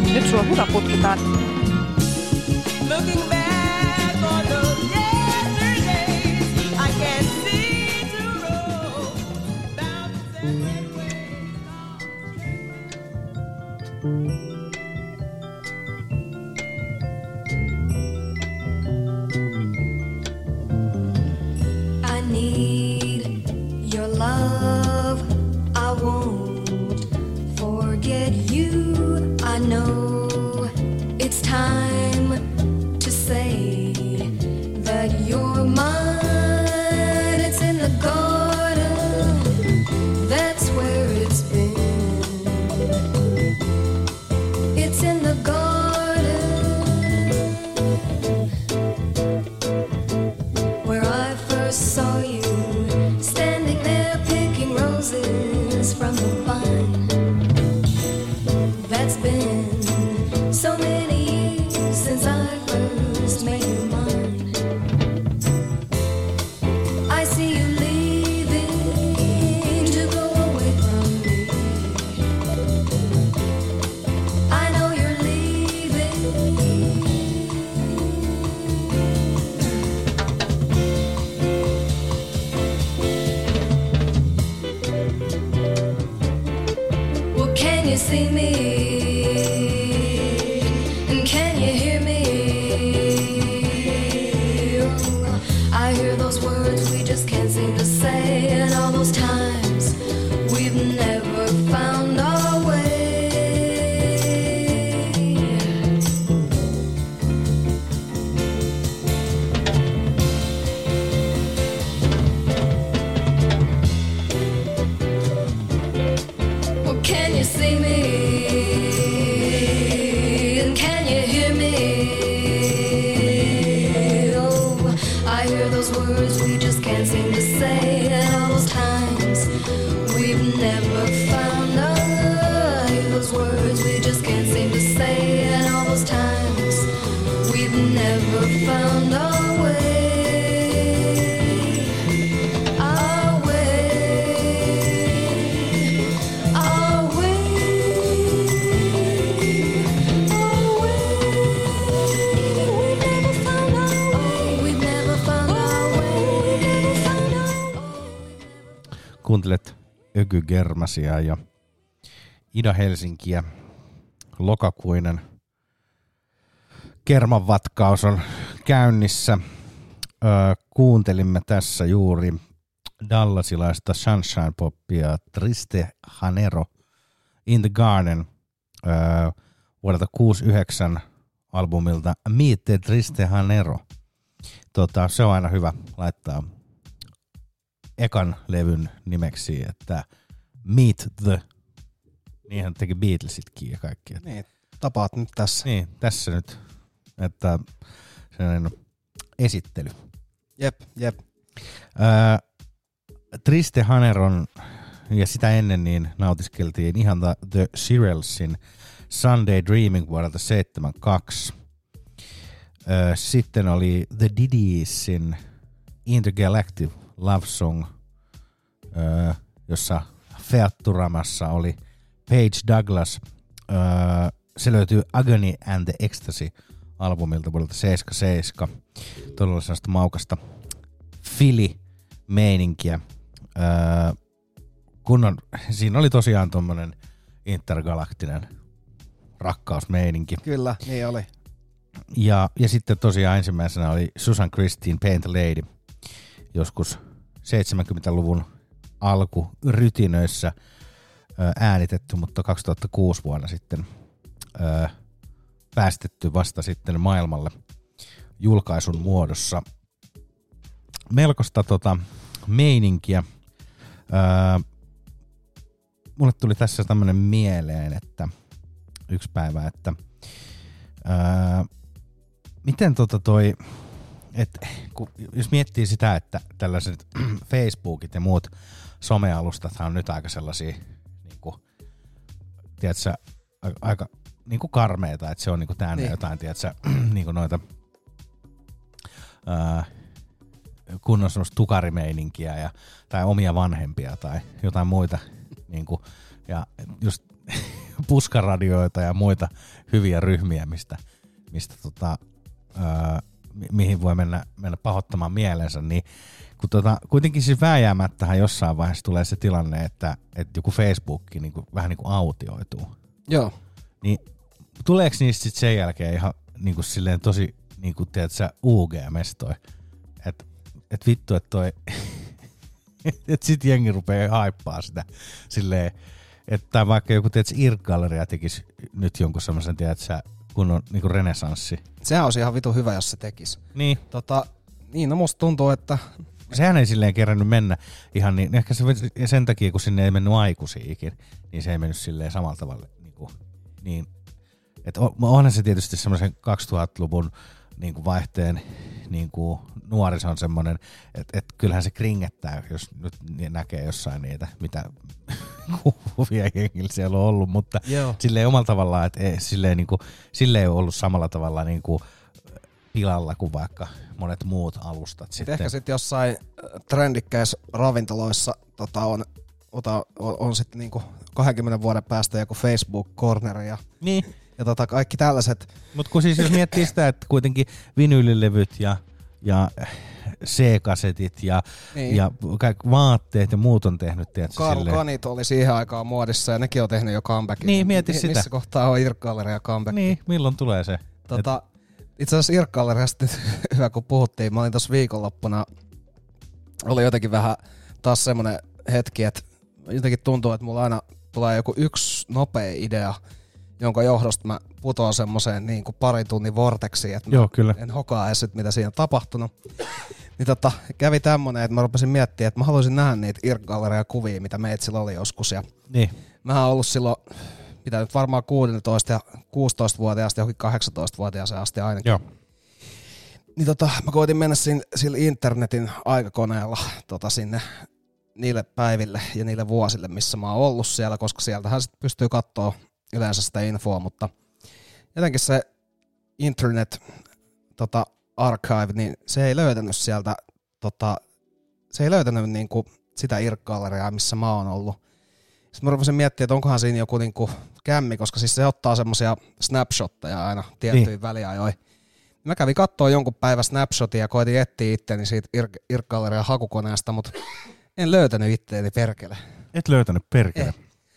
Wieczór chyba podpytany. Kuuntelet Öky Germasia ja Ida Helsinkiä. Lokakuinen kermanvatkaus on käynnissä. Öö, kuuntelimme tässä juuri Dallasilaista Sunshine Poppia Triste Hanero In the Garden öö, vuodelta 69 albumilta Meet the Triste Hanero. Tota, se on aina hyvä laittaa ekan levyn nimeksi, että Meet the. Niinhän teki Beatlesitkin ja kaikki. Niin, tapaat nyt tässä. Niin, tässä nyt, että sellainen esittely. Jep, jep. Öö, Triste Haneron ja sitä ennen niin nautiskeltiin ihan The, The Shirelsin Sunday Dreaming vuodelta 72. Öö, sitten oli The Didiesin Intergalactic Love Song, öö, jossa featturamassa oli Page Douglas. Öö, se löytyy Agony and the Ecstasy albumilta vuodelta 77. Todella sellaista maukasta Fili-meininkiä. Öö, kunnon, siinä oli tosiaan tuommoinen intergalaktinen rakkausmeininki. Kyllä, niin oli. Ja, ja sitten tosiaan ensimmäisenä oli Susan Christine Paint Lady, joskus 70-luvun alku rytinöissä äänitetty, mutta 2006 vuonna sitten päästetty vasta sitten maailmalle julkaisun muodossa. Melkoista tota, meininkiä. Mulle tuli tässä tämmöinen mieleen, että yksi päivä, että Öö, miten tota toi, et, kun, jos miettii sitä, että tällaiset Facebookit ja muut somealustat on nyt aika sellaisia, niin kuin, tiedätkö, aika, aika niin kuin karmeita, että se on niin kuin täynnä Niin. jotain, tiedätkö, niin kuin noita öö, kunnon semmoista tukarimeininkiä ja, tai omia vanhempia tai jotain muita. Niin kuin, ja just puskaradioita ja muita hyviä ryhmiä, mistä, mistä tota, öö, mi- mihin voi mennä, mennä pahoittamaan mielensä, niin kun tota, kuitenkin siis vääjäämättähän jossain vaiheessa tulee se tilanne, että, että joku Facebook niin kuin, vähän niin kuin autioituu. Joo. Niin tuleeko niistä sit sen jälkeen ihan niin kuin silleen tosi, niin kuin tiedät sä, UG-mestoi? Että et vittu, että toi, että sit jengi rupeaa haippaa sitä silleen, että vaikka joku tiedät, IRC-galleria tekisi nyt jonkun semmoisen, tiedät sä, kunnon niin kuin renesanssi. Sehän olisi ihan vitu hyvä, jos se tekisi. Niin. Tota, niin, no musta tuntuu, että Sehän ei silleen kerännyt mennä ihan niin, ehkä se sen takia, kun sinne ei mennyt aikuisiikin, niin se ei mennyt silleen samalla tavalla. Niin, kuin, niin että on, onhan se tietysti semmoisen 2000-luvun niin kuin vaihteen niin kuin nuorison semmoinen, että, että kyllähän se kringettää, jos nyt näkee jossain niitä, mitä kuvia jengillä siellä on ollut, mutta Joo. silleen omalla tavallaan, että ei, silleen, niin kuin, silleen ei ole ollut samalla tavalla niin kuin pilalla kuin vaikka monet muut alustat. Sitten ehkä sitten jossain äh, trendikkäissä ravintoloissa tota on, ota, on, on sitten niinku 20 vuoden päästä joku Facebook-corner ja, niin. Ja tota kaikki tällaiset. Mutta kun siis jos miettii sitä, että kuitenkin vinyylilevyt ja, ja C-kasetit ja, Niin. ja kaikki vaatteet ja muut on tehnyt, tiedätkö, Karl silleen. Kanit oli siihen aikaan muodissa ja nekin on tehnyt jo comebackin. Niin, mieti Mi- sitä. Missä kohtaa on Irk-galleria comeback? Niin, milloin tulee se? Tota, itse asiassa Irk-galleriasta nyt hyvä kun puhuttiin. Mä olin tuossa viikonloppuna, oli jotenkin vähän taas semmonen hetki, että jotenkin tuntuu, että mulla aina tulee joku yksi nopea idea, jonka johdosta mä putoan semmoiseen niin kuin parin tunnin vorteksiin, että mä Joo, kyllä. en hokaa edes, mitä siinä on tapahtunut. Niin tota, kävi tämmönen, että mä rupesin miettimään, että mä haluaisin nähdä niitä Irk-galleria kuvia, mitä meitsillä oli joskus. Ja Niin. Mähän on ollut silloin, mitä nyt varmaan 16 ja 16-vuotiaasta johonkin 18-vuotiaaseen asti ainakin. Joo. Niin tota, mä koitin mennä sin, sillä internetin aikakoneella tota, sinne niille päiville ja niille vuosille, missä mä oon ollut siellä, koska sieltähän sit pystyy katsoa yleensä sitä infoa, mutta jotenkin se internet tota, archive, niin se ei löytänyt sieltä, tota, se ei löytänyt niinku sitä irkkalleriaa, missä mä oon ollut. Sitten mä rupesin miettimään, että onkohan siinä joku niinku kämmi, koska siis se ottaa semmosia snapshotteja aina tiettyihin niin. väliajoin. Mä kävin kattoo jonkun päivän snapshotin ja koitin etsiä itteni siitä Ir- Irk-gallerian hakukoneesta, mutta en löytänyt itteeni perkele. Et löytänyt perkele. Eh.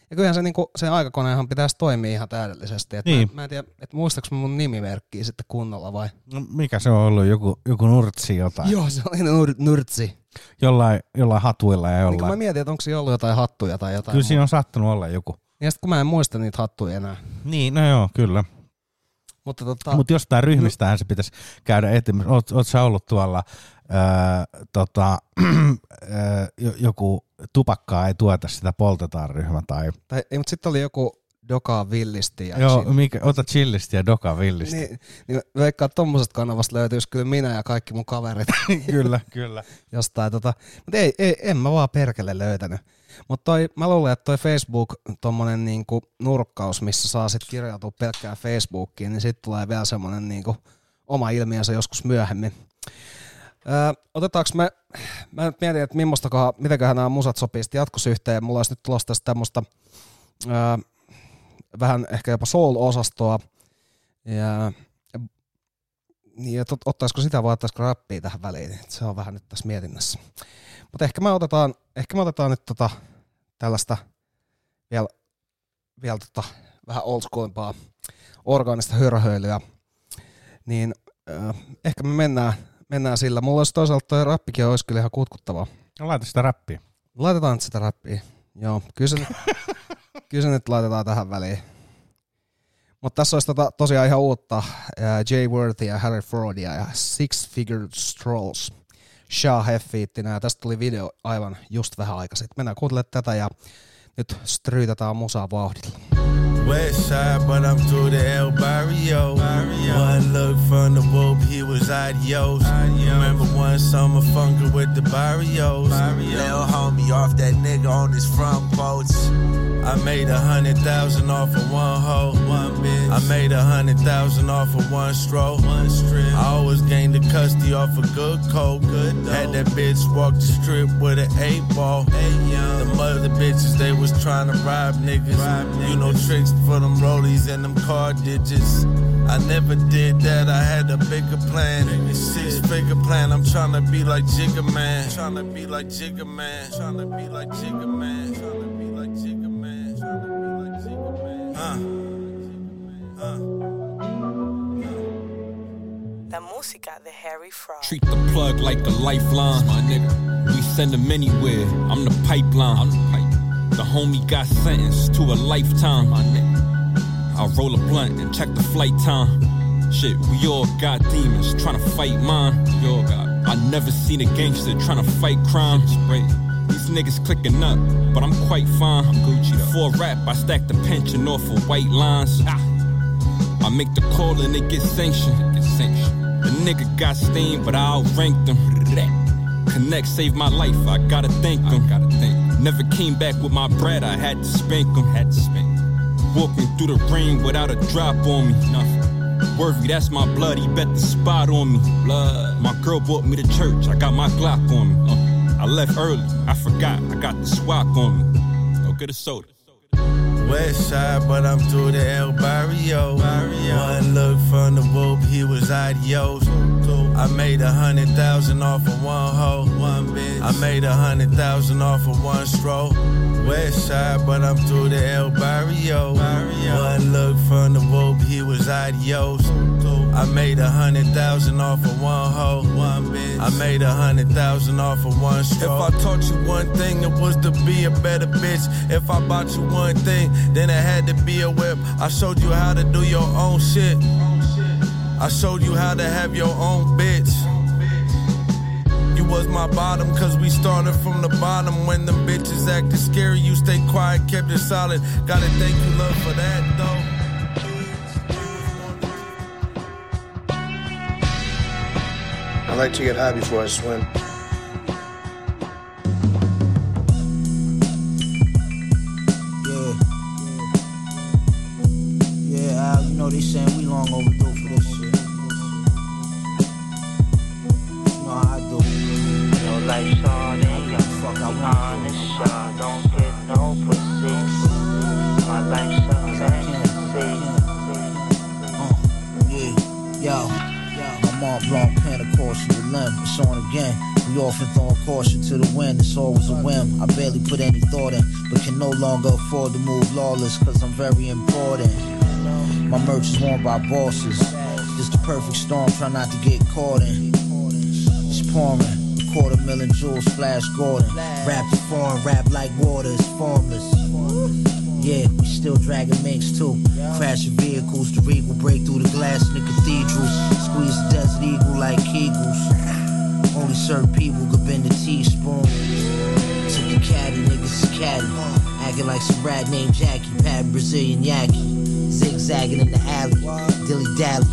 Ja kyllähän se, niinku, se aikakonehan pitäisi toimia ihan täydellisesti. Et Niin. mä, mä, en tiedä, että muistaaks mä mun nimimerkkiä sitten kunnolla vai? No, mikä se on ollut? Joku, joku nurtsi jotain? Joo, se oli nur, nurtsi. Jollain, jollain hatuilla ja Niin kun mä jollain. mietin, että onko siinä ollut jotain hattuja tai jotain. Kyllä siinä on sattunut olla joku. Ja sitten kun mä en muista niitä hattuja enää. Niin, no joo, kyllä. Mutta tota, Mutta jostain ryhmistähän se pitäisi käydä etsimään. Oot, oot sä ollut tuolla öö, tota, öö, jo- joku tupakkaa ei tueta sitä poltetaan ryhmä tai... tai, ei, mutta sitten oli joku Doka Villisti. Ja Joo, chill. mikä, ota chillisti ja doka villisti. Niin, niin veikkaan, että tommosesta kanavasta löytyisi kyllä minä ja kaikki mun kaverit. kyllä, kyllä. Jostain tota, mutta ei, ei, en mä vaan perkele löytänyt. Mutta mä luulen, että toi Facebook, tommonen niinku nurkkaus, missä saa sit kirjautua pelkkään Facebookiin, niin sit tulee vielä semmonen niinku oma ilmiönsä joskus myöhemmin. Öö, otetaanko me, mä nyt mietin, että millastakohan, mitenköhän nämä musat sopii sitten jatkossa yhteen. Mulla olisi nyt tulossa tästä tämmöistä öö, vähän ehkä jopa soul-osastoa. Ja, niin, että ot- ottaisiko sitä vai ottaisiko rappia tähän väliin. Se on vähän nyt tässä mietinnässä. Mutta ehkä me otetaan, ehkä me otetaan nyt tota, tällaista vielä, vielä tota, vähän old schoolimpaa orgaanista hörhöilyä. Niin äh, ehkä me mennään, mennään sillä. Mulla olisi toisaalta toi rappikin olisi kyllä ihan kutkuttavaa. No laita sitä rappia. Laitetaan sitä rappia. Joo, kyllä se, nyt- kyllä se nyt laitetaan tähän väliin. Mutta tässä olisi tota, tosiaan ihan uutta ää, Jay Worthy ja Harry Fordia ja Six Figure Strolls. Shah Heffiittinä ja tästä tuli video aivan just vähän aikaa sitten. Mennään kuuntelemaan tätä ja nyt stryytetään musaa vauhdilla. West side, but I'm through the El Barrio. One look from the whoop, he was adios. Remember one summer funkin' with the barrios. Lil homie off that nigga on his front boats. I made a hundred thousand off of one hoe, one bitch. I made a hundred thousand off of one stroke, one strip. I always gained the custody off a good coke. Good Had that bitch walk the strip with an eight ball. hey, The mother bitches, they was trying to rob niggas. You know tricks for them rollies and them car digits. I never did that, I had a bigger plan. Six figure plan, I'm trying to be like Jigga Man. Trying to be like Jigga Man. Trying to be like Jigga Man. Trying to be like Jigga Man. Trying to be like Jigga Man. Uh. Uh. La música de Harry Fraud. Treat the plug like the lifeline, my nigga. We send him anywhere. I'm the pipeline. I'm the pipe. The homie got sentenced to a lifetime. I roll a blunt and check the flight time. Shit, we all got demons trying to fight mine. We all got. I never seen a gangster trying to fight crime. These niggas clicking up, but I'm quite fine. I'm Gucci For rap, I stack the pension off of white lines. I make the call and it gets sanctioned. The nigga got steam, but I outranked him. Connect saved my life, I gotta thank him. gotta thank Never came back with my bread, I had to spank him. Had to spank. Walking through the rain without a drop on me. Nothing. Worthy, that's my blood, he bet the spot on me. Blood. My girl brought me to church, I got my Glock on me. Uh, I left early, I forgot, I got the swap on me. Go get a soda. West side, but I'm through the El Barrio. One look from the whoop, he was adios. I made a hundred thousand off of one hoe, one bitch. I made a hundred thousand off of one stroke. West side, but I'm through the El Barrio. One look from the whoop, he was adios. I made a hundred thousand off of one hoe, one bitch. I made a hundred thousand off of one stroke. If I taught you one thing, it was to be a better bitch. If I bought you one thing, then it had to be a whip. I showed you how to do your own shit. I showed you how to have your own bitch. You was my bottom cause we started from the bottom. When them bitches acted scary, you stayed quiet, kept it solid. Gotta thank you, love, for that though. I like to get high before I swim. Know they saying we long overdue for this shit. You know how I do. Yo, like Sade, yo, Fuck, I want honest, y'all don't get no pussy. My life sucks, I can't see. Uh, yeah, yo. My Mont Blanc pen, of course, you a limb. It's on again. We often throwing caution to the wind, it's always a whim. I barely put any thought in, but can no longer afford to move lawless, cause I'm very important. My merch is worn by bosses. This the perfect storm, try not to get caught in. It's pouring, quarter million jewels, Flash Gordon. Rap the foreign, rap like water is formless. Yeah, we still dragging minks too. Crashing vehicles, the regal break through the glass in the cathedrals. Squeeze the desert eagle like Kegels. Only certain people could bend a teaspoon. Took the caddy, niggas is caddy. Acting like some rat named Jackie, patting Brazilian yaki. Zigzagging in the alley, dilly dally.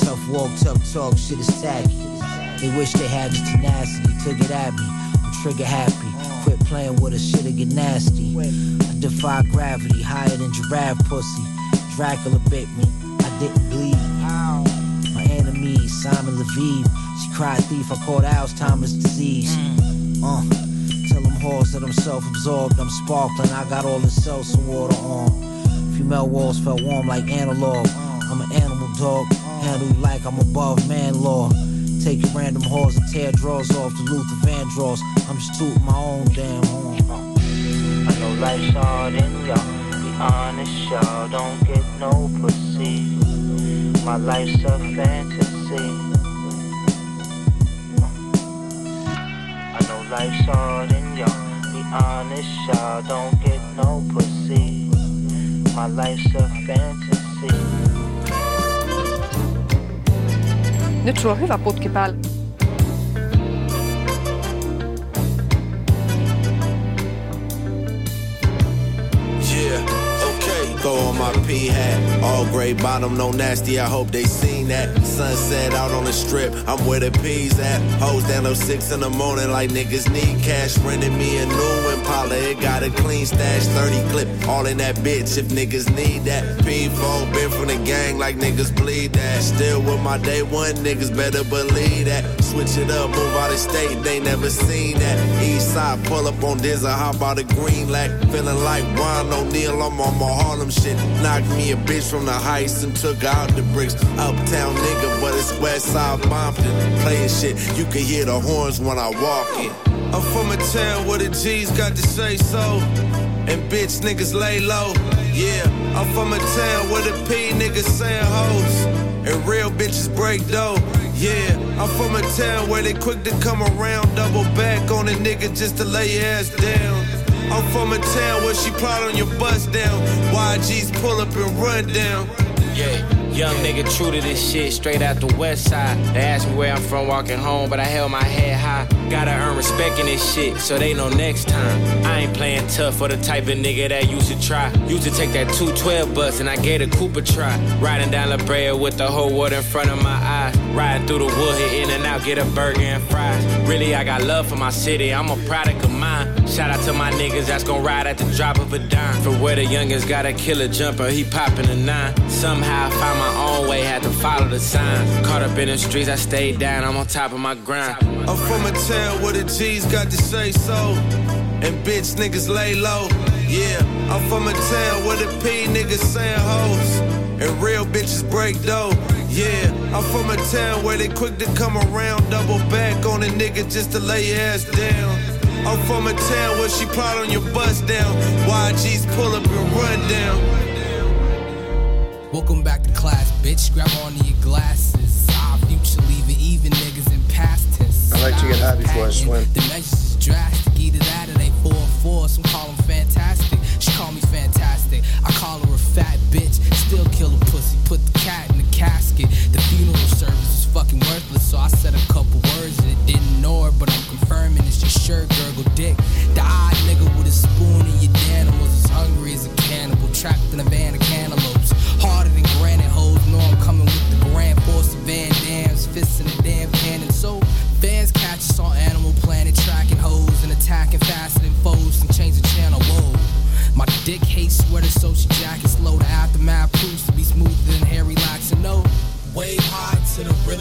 Tough walk, tough talk, shit is tacky. They wish they had the tenacity, took it at me. I'm trigger happy. Quit playing with us, shit'll get nasty. I defy gravity, higher than giraffe pussy. Dracula bit me, I didn't bleed. My enemy, Simon Levine. She cried thief, I caught Alzheimer's disease. Uh, tell them whores that I'm self-absorbed, I'm sparkling, I got all the seltzer water on. Female walls felt warm like analog. I'm an animal dog, handle you like I'm above man law. Take your random whores and tear drawers off the Luther Vandross. I'm just tooting my own damn horn. I know life's hard and y'all be honest, y'all don't get no pussy. My life's a fantasy. I know life's hard and y'all be honest, y'all don't get no pussy. My life's a fantasy. Nyt sulla on hyvä putki päällä. Yeah, okay. Throw on my P hat. All gray bottom, no nasty. I hope they seen that. Sunset out on the strip. I'm where the P's at. Hoes down up six in the morning like niggas need cash. Renting me a new Impala. It got a clean stash. 30 clip. All in that bitch if niggas need that. P4 been from the gang like niggas bleed that. Still with my day one niggas better believe that. Switch it up, move out of state. They never seen that. East side pull up on Dizza. Hop out of Green Lac. Feeling like Ron O'Neal. I'm on my Harlem shit. Knocked me a bitch from the heights and took out the bricks. Uptown nigga, but it's West Side Bompton. Playing shit, you can hear the horns when I walk in. I'm from a town where the G's got to say so. And bitch niggas lay low. Yeah, I'm from a town where the P niggas saying hoes. And real bitches break dough. Yeah, I'm from a town where they quick to come around, double back on a nigga just to lay your ass down. I'm from a town where she plot on your bust down. YG's pull up and run down. Yeah, young nigga true to this shit, straight out the west side. They asked me where I'm from walking home, but I held my head high. Gotta earn respect in this shit, so they know next time. I ain't playing tough for the type of nigga that used to try. Used to take that 212 bus and I gave the Cooper try. Riding down La Brea with the whole world in front of my eyes. Riding through the wood, hit in and out, get a burger and fries. Really, I got love for my city, I'm a product of mine. Shout out to my niggas that's gon' ride at the drop of a dime. For where the youngest got a killer jumper, he popping a nine. Somehow I found my own way, had to follow the signs. Caught up in the streets, I stayed down, I'm on top of my grind. I'm from a town where the G's got to say so. And bitch niggas lay low. Yeah, I'm from a town where the P niggas saying hoes. And real bitches break dough. Yeah, I'm from a town where they quick to come around, double back on a nigga just to lay your ass down. I'm from a town where she plot on your bust down. YG's pull up and run down. Welcome back to class, bitch. Grab onto your glasses. Our future leaving even niggas in past tense. I like to get high before I swim. The measures is drastic. Either that or they four four. Some call them fantastic. She call me fantastic. I call her a fat bitch. Still kill a pussy. Put the cat in the casket. The funeral service was fucking worthless. So I said a couple words and it didn't know her, but I'm confirming it's your shirt gurgle dick.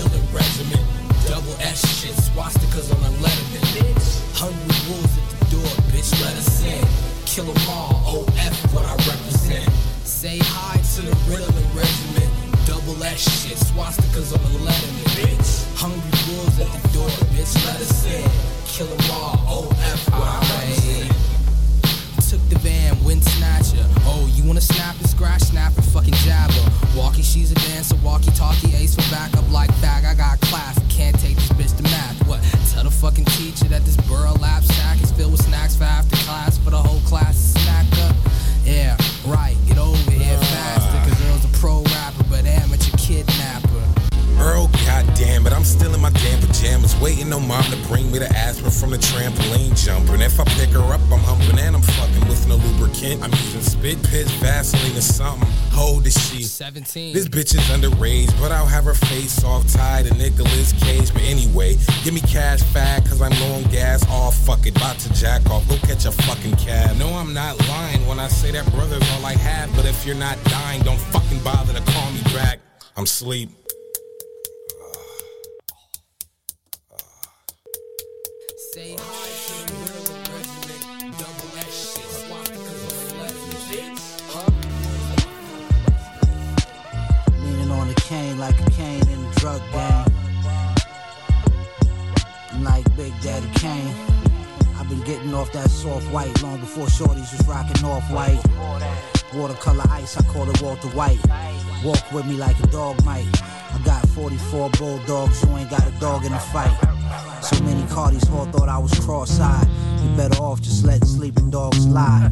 Ritalin regiment. Double S shit, swastikas on the letterman. Hungry wolves at the door, bitch, let us in. Kill 'em all, OF what I represent. Say hi to the Ritalin regiment. Double S shit, swastikas on the 17. This bitch is underage, but I'll have her face off tied to Nicolas Cage. But anyway, give me cash fat, cause I'm low on gas. Oh, fuck it, about to jack off. Go catch a fucking cab. No, I'm not lying when I say that brother's all I have. But if you're not dying, don't fucking bother to call me back. I'm sleep. Drug gang. Like Big Daddy Kane. I've been getting off that soft white long before shorties was rocking off white. Watercolor ice, I call it Walter White. Walk with me like a dog might. I got 44 bulldogs, you ain't got a dog in the fight. So many Cardis all thought I was cross-eyed. You better off just letting sleeping dogs lie.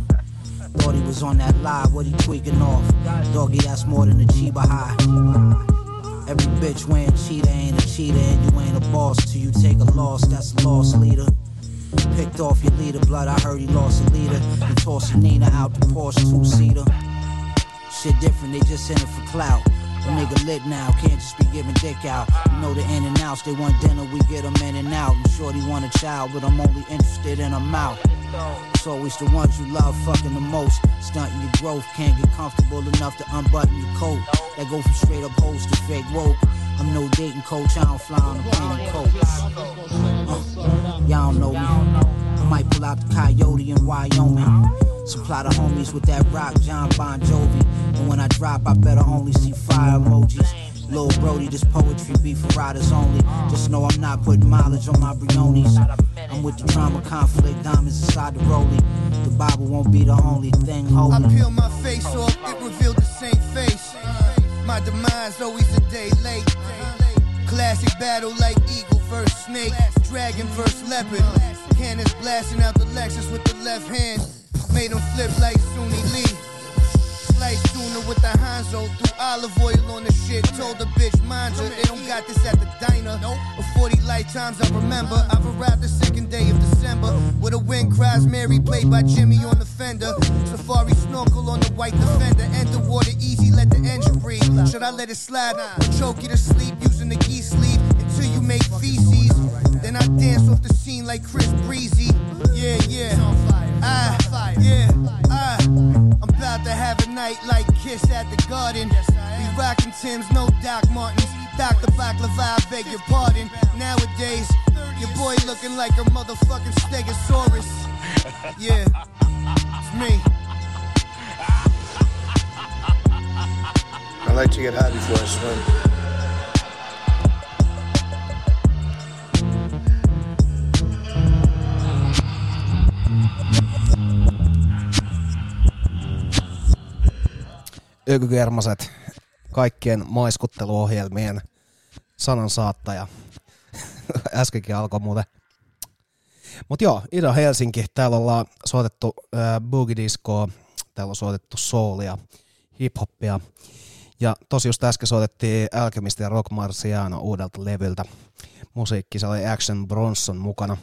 Thought he was on that lie, what he tweaking off? Doggy, that's more than a Chiba high. Every bitch wearing cheetah ain't a cheetah, and you ain't a boss till you take a loss. That's a loss leader. Picked off your leader, blood. I heard he lost a leader. You tossing Nina out the Porsche two seater. Shit different, they just in it for clout. The nigga lit now, can't just be giving dick out. You know the in and outs, they want dinner, we get them in and out. I'm sure they want a child, but I'm only interested in a mouth. It's always the ones you love fucking the most. Stunting your growth, can't get comfortable enough to unbutton your coat. That go from straight up hoes to fake woke. I'm no dating coach, I don't fly on a plane and coach. Uh, y'all know me. I might pull out the coyote in Wyoming. Supply the homies with that rock, John Bon Jovi. And when I drop, I better only see fire emojis. Lil Brody, this poetry be for riders only. Just know I'm not putting mileage on my Briones. I'm with the trauma, conflict, diamonds inside the rollie. The Bible won't be the only thing holy. I peel my face off, it revealed the same face. My demise always a day late. Classic battle like eagle versus snake, dragon versus leopard. Cannons blasting out the Lexus with the left hand. Made him flip like Suni Lee. Slice tuna with the Hanzo, threw olive oil on the shit. Told the bitch, mind you, they don't got this at the diner. For 40 lifetimes, I remember. I've arrived the second day of December. With a wind cries Mary, played by Jimmy on the fender. Safari snorkel on the white defender. Enter water easy, let the engine breathe. Should I let it slide or choke you to sleep using the key sleeve until you make feces? Then I dance off the scene like Chris Breezy. Yeah, yeah. Ah, yeah, ah. I'm about to have a night like Kiss at the Garden. We rockin' Tim's, no Doc Martens. Dr. Baklava, I beg your pardon. Nowadays, your boy looking like a motherfucking Stegosaurus. Yeah, it's me. I like to get high before I swim. Ökygermaset, kaikkien maiskutteluohjelmien sanansaattaja. Äskenkin alkoi muuten. Mutta joo, Ida Helsinki, täällä ollaan soitettu äh, boogie discoa, täällä on soitettu soulia, hiphoppia. Ja tosi just äsken soitettiin Alchemist ja Rock Marciano uudelta levyltä. Musiikki, se oli Action Bronson mukana.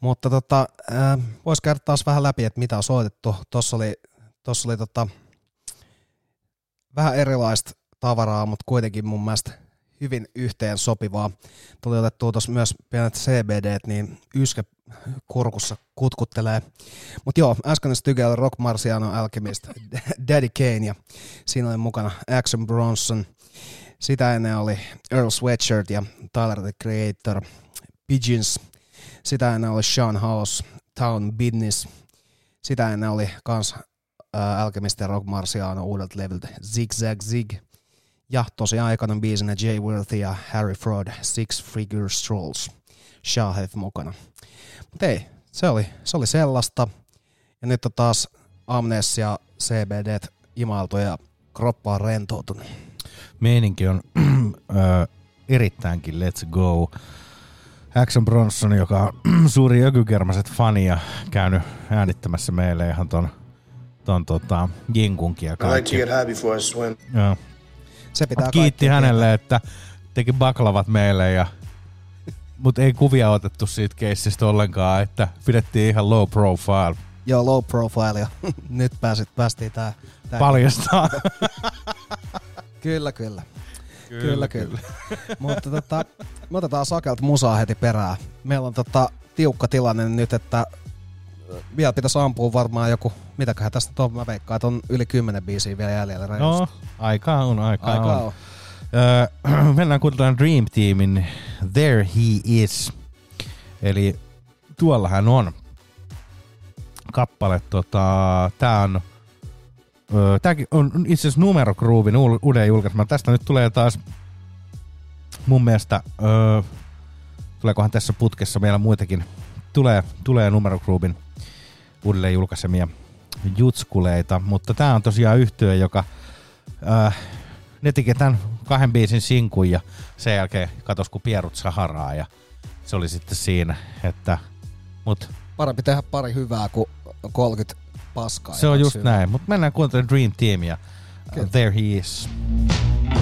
Mutta tota, äh, vois käydä taas vähän läpi, että mitä on soitettu. Tossa oli, tossa oli tota, vähän erilaista tavaraa, mutta kuitenkin mun mielestä hyvin yhteen sopivaa. Tuli otettua tuossa myös pienet CBD, niin yskä kurkussa kutkuttelee. Mutta joo, äsken tykällä Rock Marciano Alchemist, Daddy Kane ja siinä oli mukana Action Bronson. Sitä ennen oli Earl Sweatshirt ja Tyler the Creator, Pigeons. Sitä ennen oli Sean House, Town Business. Sitä ennen oli kans Alchemist ja Rock Marciano uudelta levyltä Zig Zag Zig. Ja tosiaan aikana biisinä Jay Worthy ja Harry Fraud Six Figure Strolls. Shahef mukana. Mutta ei, se oli, se oli sellaista. Ja nyt on taas Amnesia CBD imailtu ja kroppa on rentoutunut. Meininki on ö, erittäinkin let's go. Action Bronson, joka on suuri ökykermaset fani ja käynyt äänittämässä meille ihan ton, ton tota, jinkunkin ja kaikki. get high before I swim. Se pitää Mut kiitti hänelle, että teki baklavat meille ja Mutta ei kuvia otettu siitä keissistä ollenkaan, että pidettiin ihan low profile. Joo, low profile ja nyt pääsit, päästiin tää, tää Paljastaa. kyllä, kyllä. Kyllä, Kyllä, kyllä. Mutta tota, me otetaan Sakelta musaa heti perään. Meillä on tota, tiukka tilanne nyt, että vielä pitäisi ampua varmaan joku, mitäköhän tästä on, mä veikkaan, että on yli 10 biisiä vielä jäljellä No, reilusti. aikaa on, aikaa, Aikaa on. on. Öö, mennään kuuntelemaan Dream Teamin There He Is. Eli tuollahan on kappale. Tota, tää on öö, tääkin on itse asiassa Numero Groovin uuden julkaisema. Tästä nyt tulee taas mun mielestä, öö, tuleekohan tässä putkessa vielä muitakin, tulee, tulee Numero Groovin uudelleen julkaisemia jutskuleita, mutta tää on tosiaan yhtyö, joka äh, ne teki tämän kahden biisin sinkun ja sen jälkeen katos kun pierut Saharaa ja se oli sitten siinä, että mut Parempi tehdä pari hyvää kuin 30 paskaa. se ja on just hyvää. näin, mutta mennään kuuntelemaan Dream Teamia. Kyllä. There he is. Oh,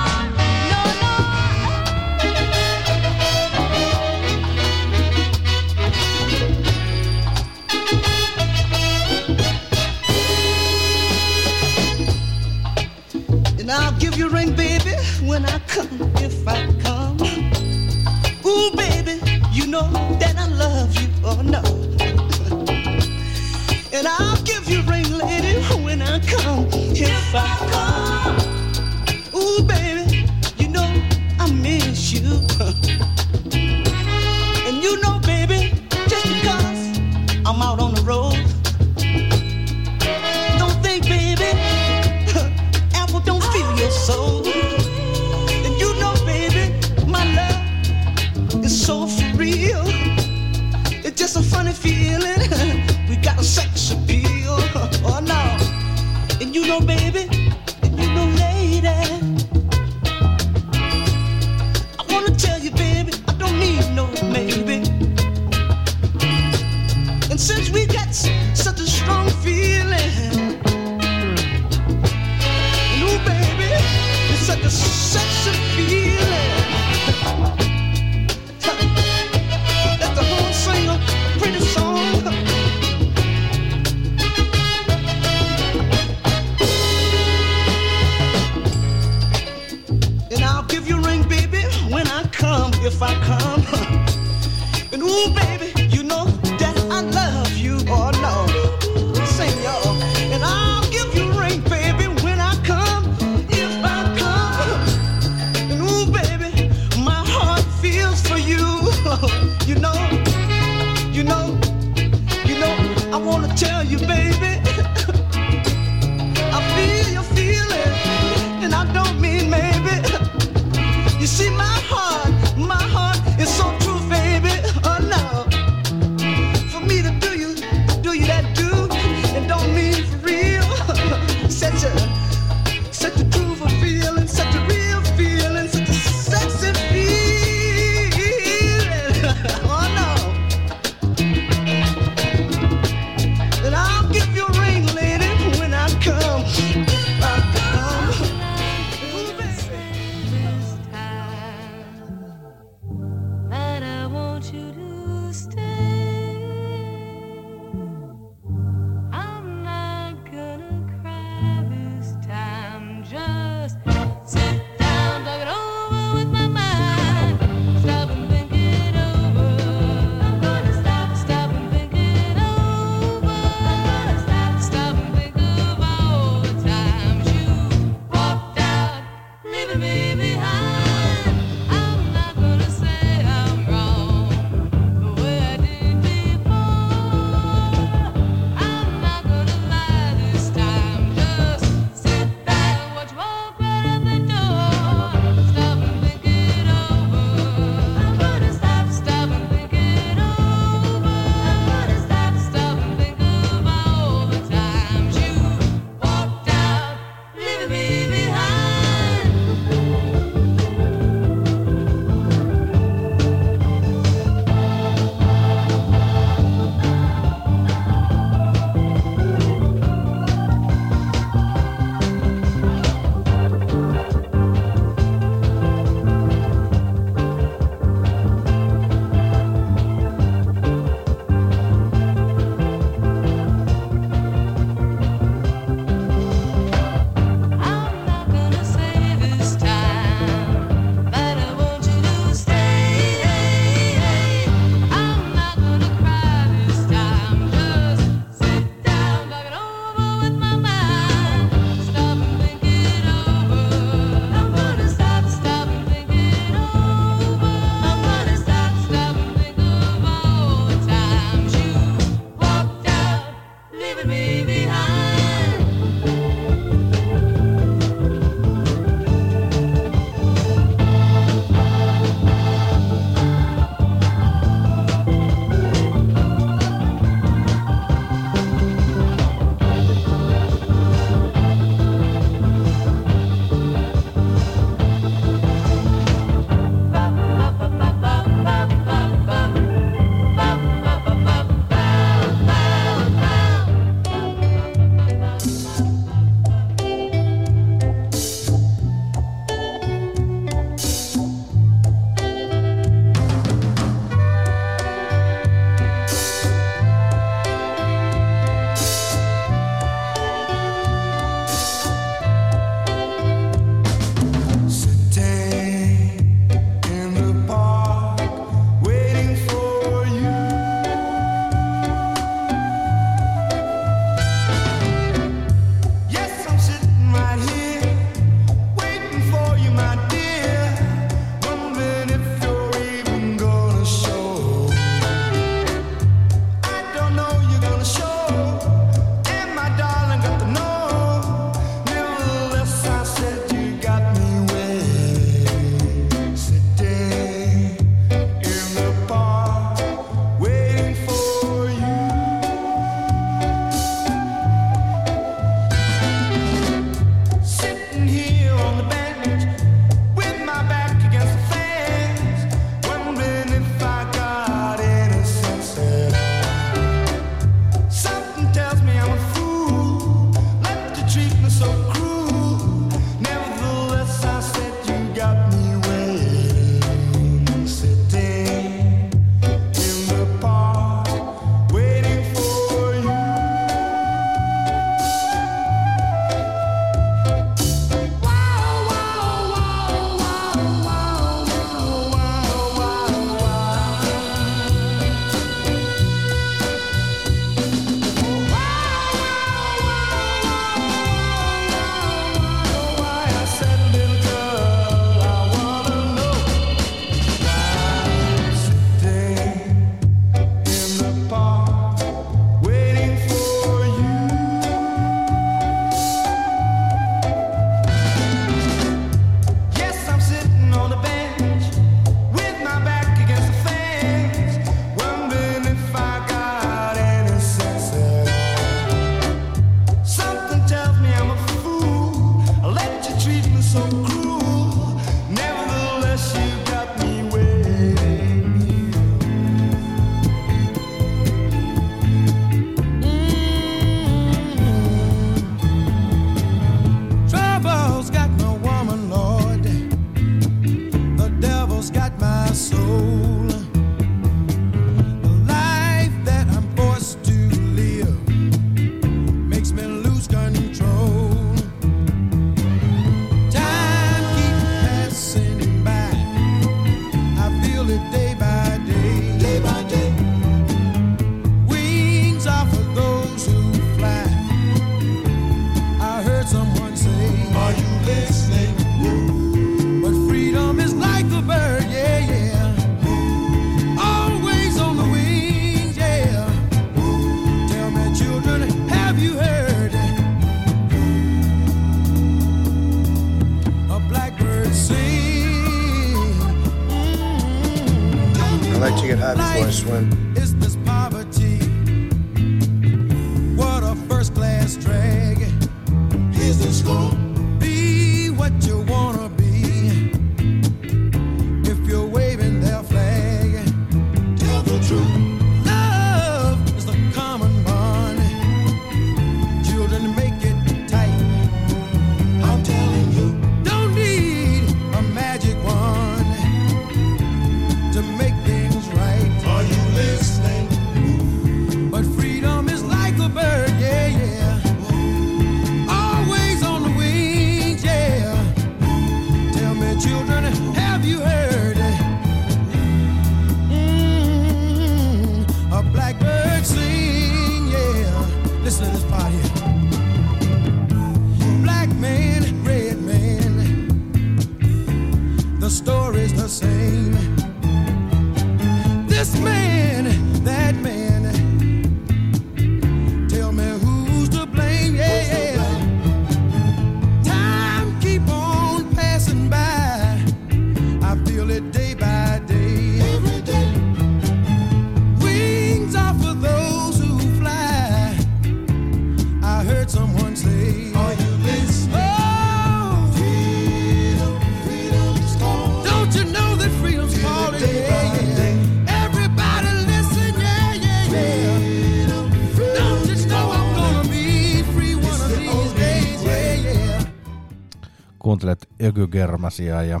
Kuuntelet Ökygermasia ja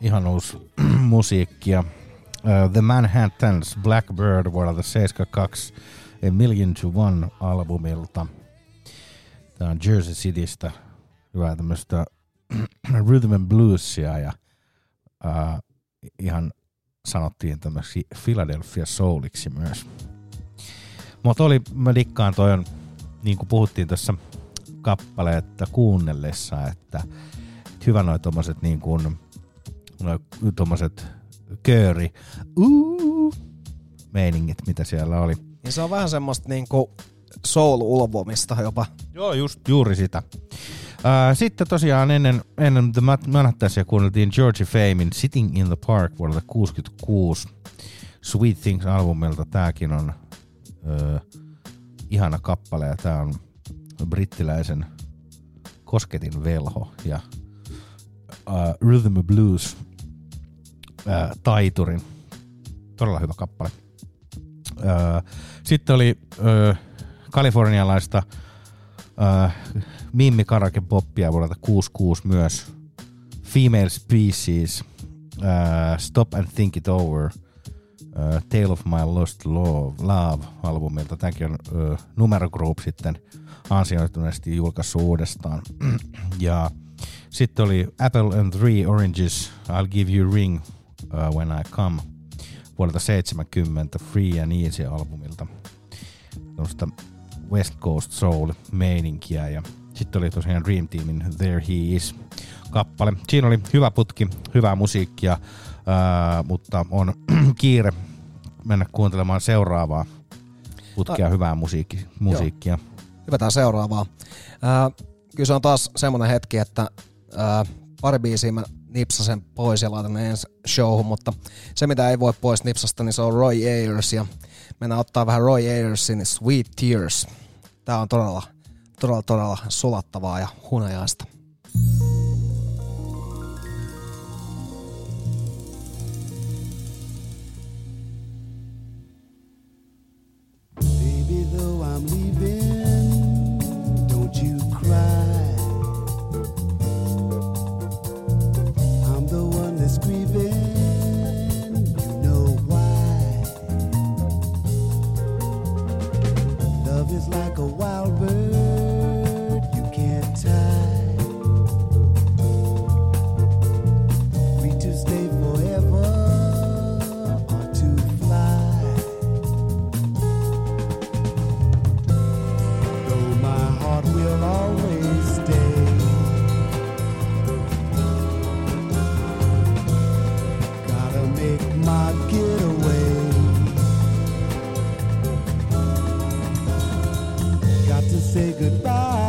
ihan uusi musiikkia. Uh, The Manhattans Blackbird vuodelta 72 A Million to One albumilta. Tämä on Jersey Citystä hyvää tämmöistä rhythm and bluesia ja uh, ihan sanottiin tämmöksi Philadelphia Souliksi myös. Mutta oli, mä dikkaan toi on, niin kuin puhuttiin tuossa kappaleetta kuunnellessa, että, että hyvä noi tommoset niin kuin, noi tommoset kööri, uu, meiningit, mitä siellä oli. Niin se on vähän semmoista niinku soul-ulvomista jopa. Joo, just juuri sitä. Sitten tosiaan ennen, ennen The Manhattasia kuunneltiin Georgie Famein Sitting in the Park vuodelta 66. Sweet Things-albumilta tääkin on ö, ihana kappale ja tää on brittiläisen kosketin velho ja uh, Rhythm Blues ää, taiturin. Todella hyvä kappale. Ää, sitten oli ö, kalifornialaista äh, Mimmi Karake Poppia vuodelta 66 myös. Female Species, äh, Stop and Think It Over, äh, Tale of My Lost Love, Love albumilta. Tämäkin on äh, Numero Group sitten ansioituneesti julkaissut uudestaan. ja sitten oli Apple and Three Oranges, I'll Give You Ring uh, When I Come vuodelta 70 Free and Easy albumilta. Tuosta West Coast Soul meininkiä ja sitten oli tosiaan Dream Teamin There He Is kappale. Siinä oli hyvä putki, hyvää musiikkia, ää, mutta on kiire mennä kuuntelemaan seuraavaa putkea Ta- hyvää musiikki, musiikkia. Hypätään seuraavaan. Ää, kyllä se on taas semmoinen hetki, että ää, pari biisiä mä nipsasen pois ja laitan ne ensi showhun, mutta se mitä ei voi pois nipsasta, niin se on Roy Ayers ja mennään ottaa vähän Roy Ayersin Sweet Tears. Tää on todella, todella, todella sulattavaa ja hunajaista. Baby, wild bird, to say goodbye.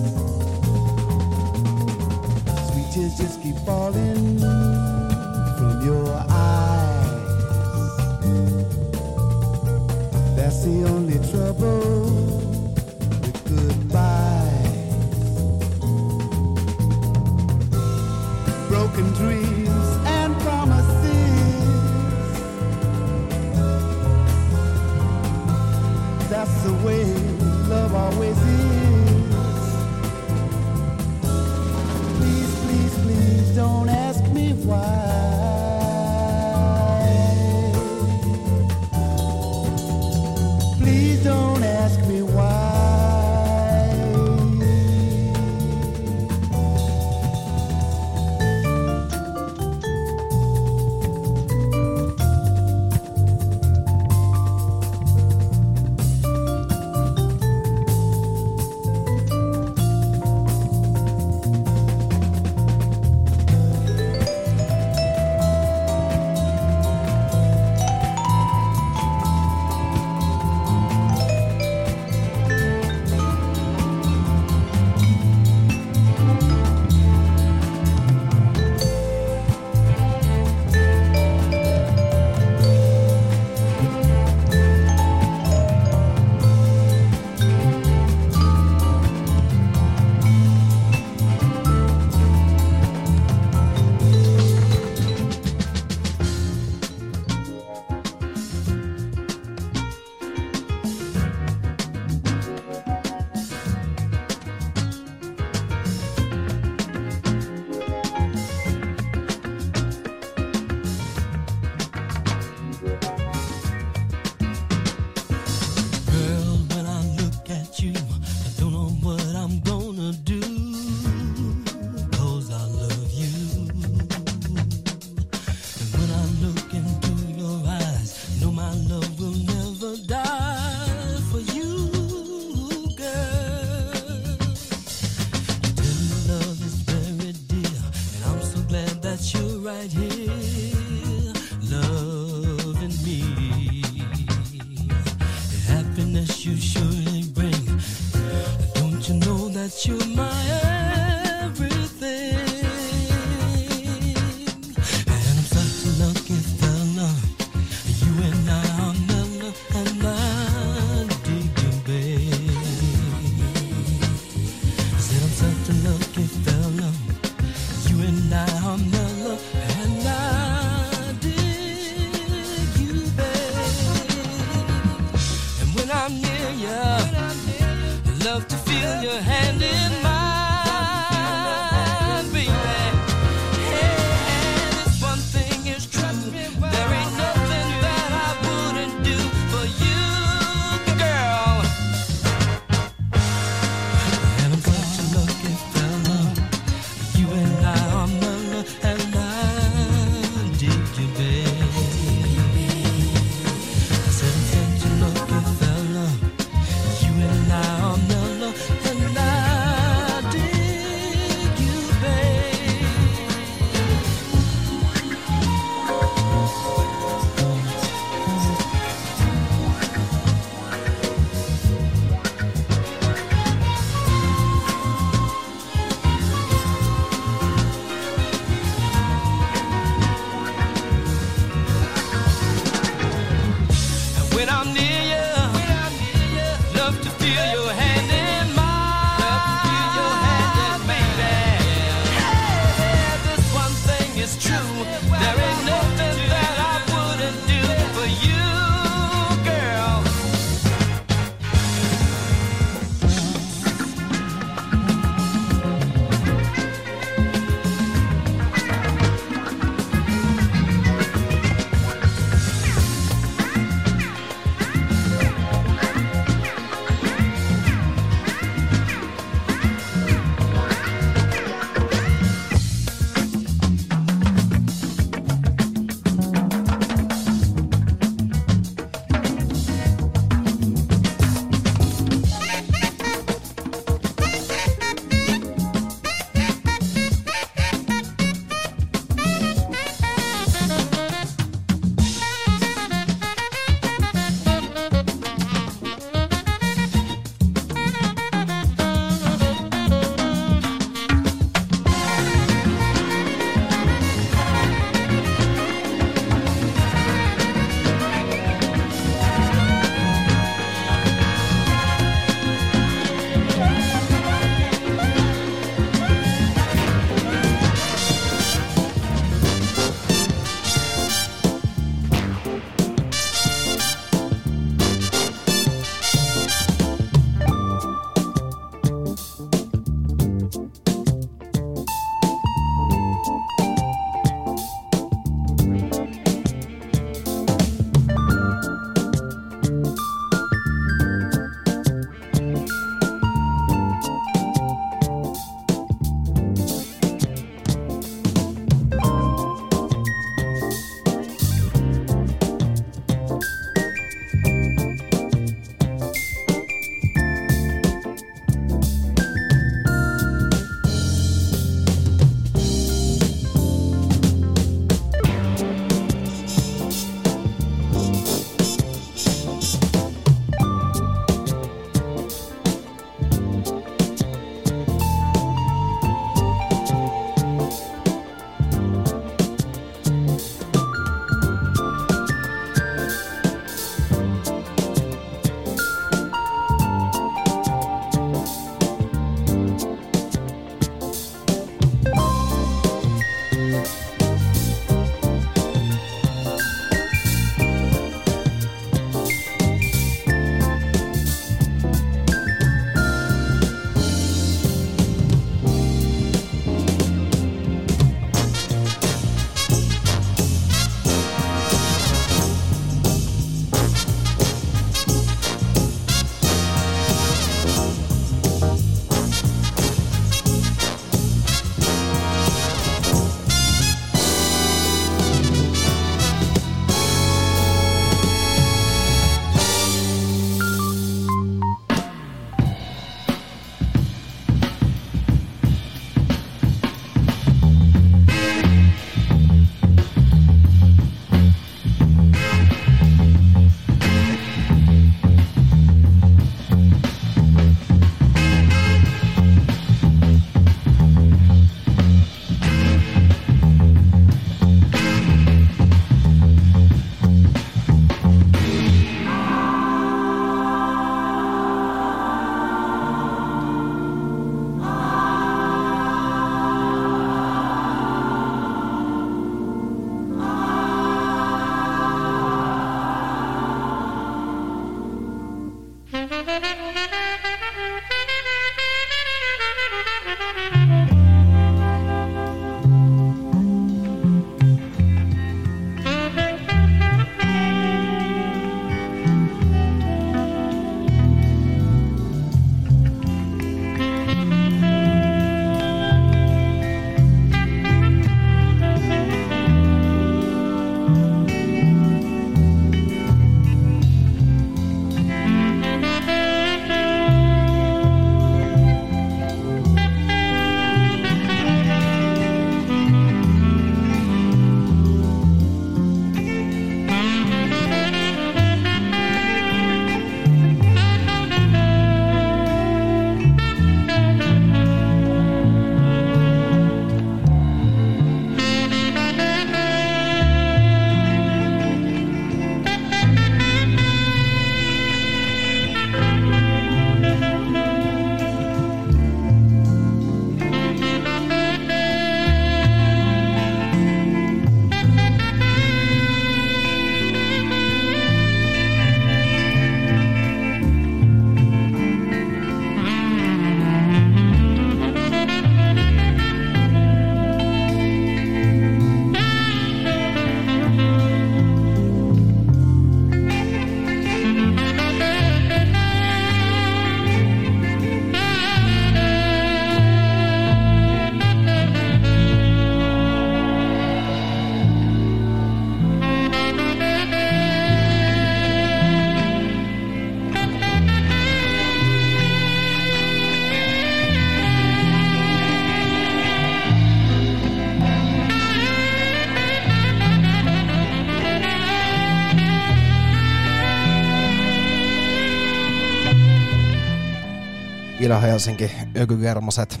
Ida-Helsinki, Ökygermoset.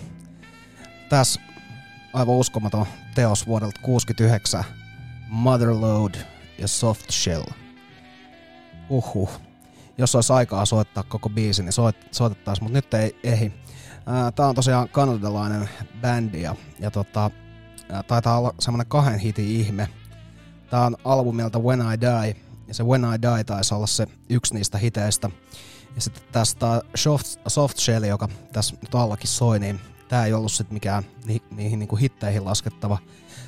Tässä aivan uskomaton teos vuodelta 69. Motherload ja Soft Shell. Uhuh. Jos olisi aikaa soittaa koko biisi, niin soit, soitettaisiin, mutta nyt ei ehdi. Ää, Tää on tosiaan kanadalainen bändi ja, ja tota, taitaa olla semmonen kahden hitin ihme. Tää on albumilta When I Die, ja se When I Die taisi olla se yksi niistä hiteistä. Ja sitten tästä Soft, Soft Shell, joka tässä nyt allakin soi, niin tää ei ollut sitten mikään ni, niihin niinku hitteihin laskettava.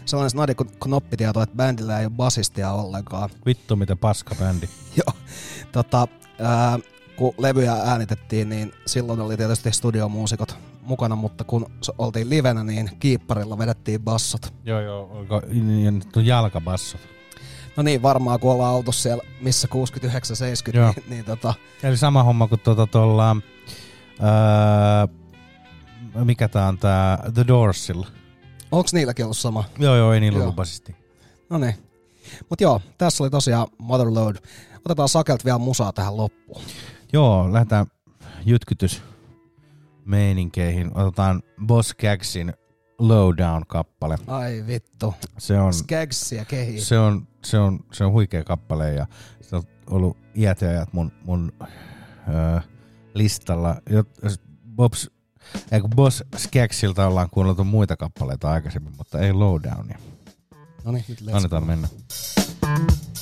Sellainen snadi knoppitieto, että bändillä ei ole basistia ollenkaan. Vittu mitä paska bändi. Joo. Tota, ää, kun levyjä äänitettiin, niin silloin oli tietysti studiomuusikot mukana, mutta kun oltiin livenä, niin kiipparilla vedettiin bassot. Joo joo, oliko niin, niin, jalkabassot. No niin, varmaan kun ollaan autossa siellä, missä 69-70, Joo. niin, niin tota, Eli sama homma kuin tuota tuolla, öö, mikä tää on tää The Doorsilla. onks niilläkin ollut sama? Joo joo, ei niillä Joo. ollut basisti. No niin. Mut joo, tässä oli tosiaan Motherload. Otetaan sakelt vielä musaa tähän loppuun. Joo, lähdetään jytkytys meininkeihin. Otetaan Boss Gagsin Lowdown-kappale. Ai vittu. Se on, Skagsia kehi. se on, se on, se on huikea kappale ja se on ollut iät ja ajat mun, mun öö, listalla. Bobs, ei kun Boss Skagsilta ollaan kuunneltu muita kappaleita aikaisemmin, mutta ei Lowdownia. No niin, Annetaan mennä. Babies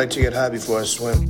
like to get high before I swim.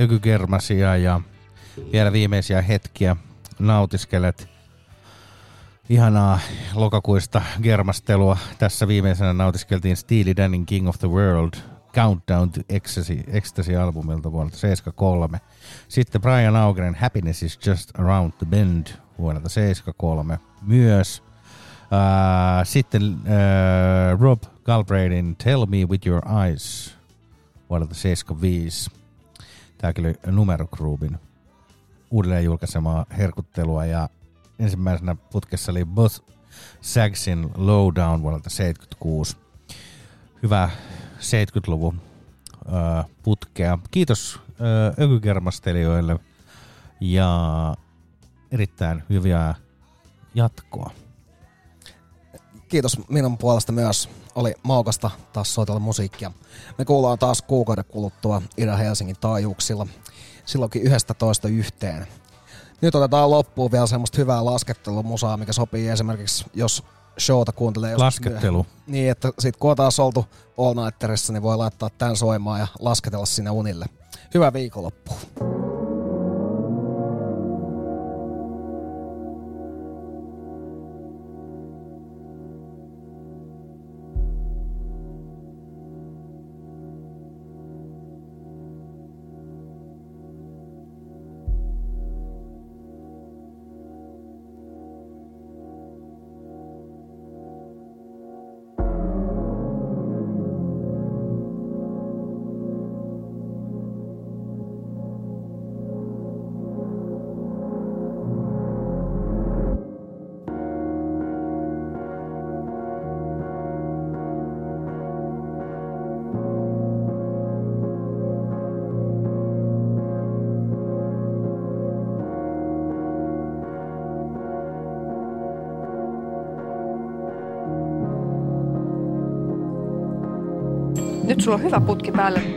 Ökygermasia ja vielä viimeisiä hetkiä nautiskelet ihanaa lokakuista germastelua. Tässä viimeisenä nautiskeltiin Steely Danin King of the World Countdown to Ecstasy, Ecstasy-albumilta vuodelta 73. Sitten Brian Augeren Happiness is Just Around the Bend vuodelta 73 myös. Uh, sitten uh, Rob Galbraithin Tell Me With Your Eyes vuodelta 75. Tämäkin oli Numero Groupin uudelleen julkaisemaa herkuttelua ja ensimmäisenä putkessa oli Both Sagsin Lowdown vuodelta 76. Hyvä 70-luvun ö, putkea. Kiitos ökykermastelijoille ja erittäin hyviä jatkoa. Kiitos minun puolesta myös. Oli maukasta taas soitella musiikkia. Me kuullaan taas kuukauden kuluttua Ida-Helsingin taajuuksilla. Silloinkin 11 yhteen. Nyt otetaan loppuun vielä semmoista hyvää laskettelumusaa, mikä sopii esimerkiksi, jos showta kuuntelee joskus Laskettelu. myöhemmin. Niin, että sit kun on taas oltu All Nighterissa, niin voi laittaa tän soimaan ja lasketella sinne unille. Hyvää viikonloppua. Sulla on hyvä putki päällä.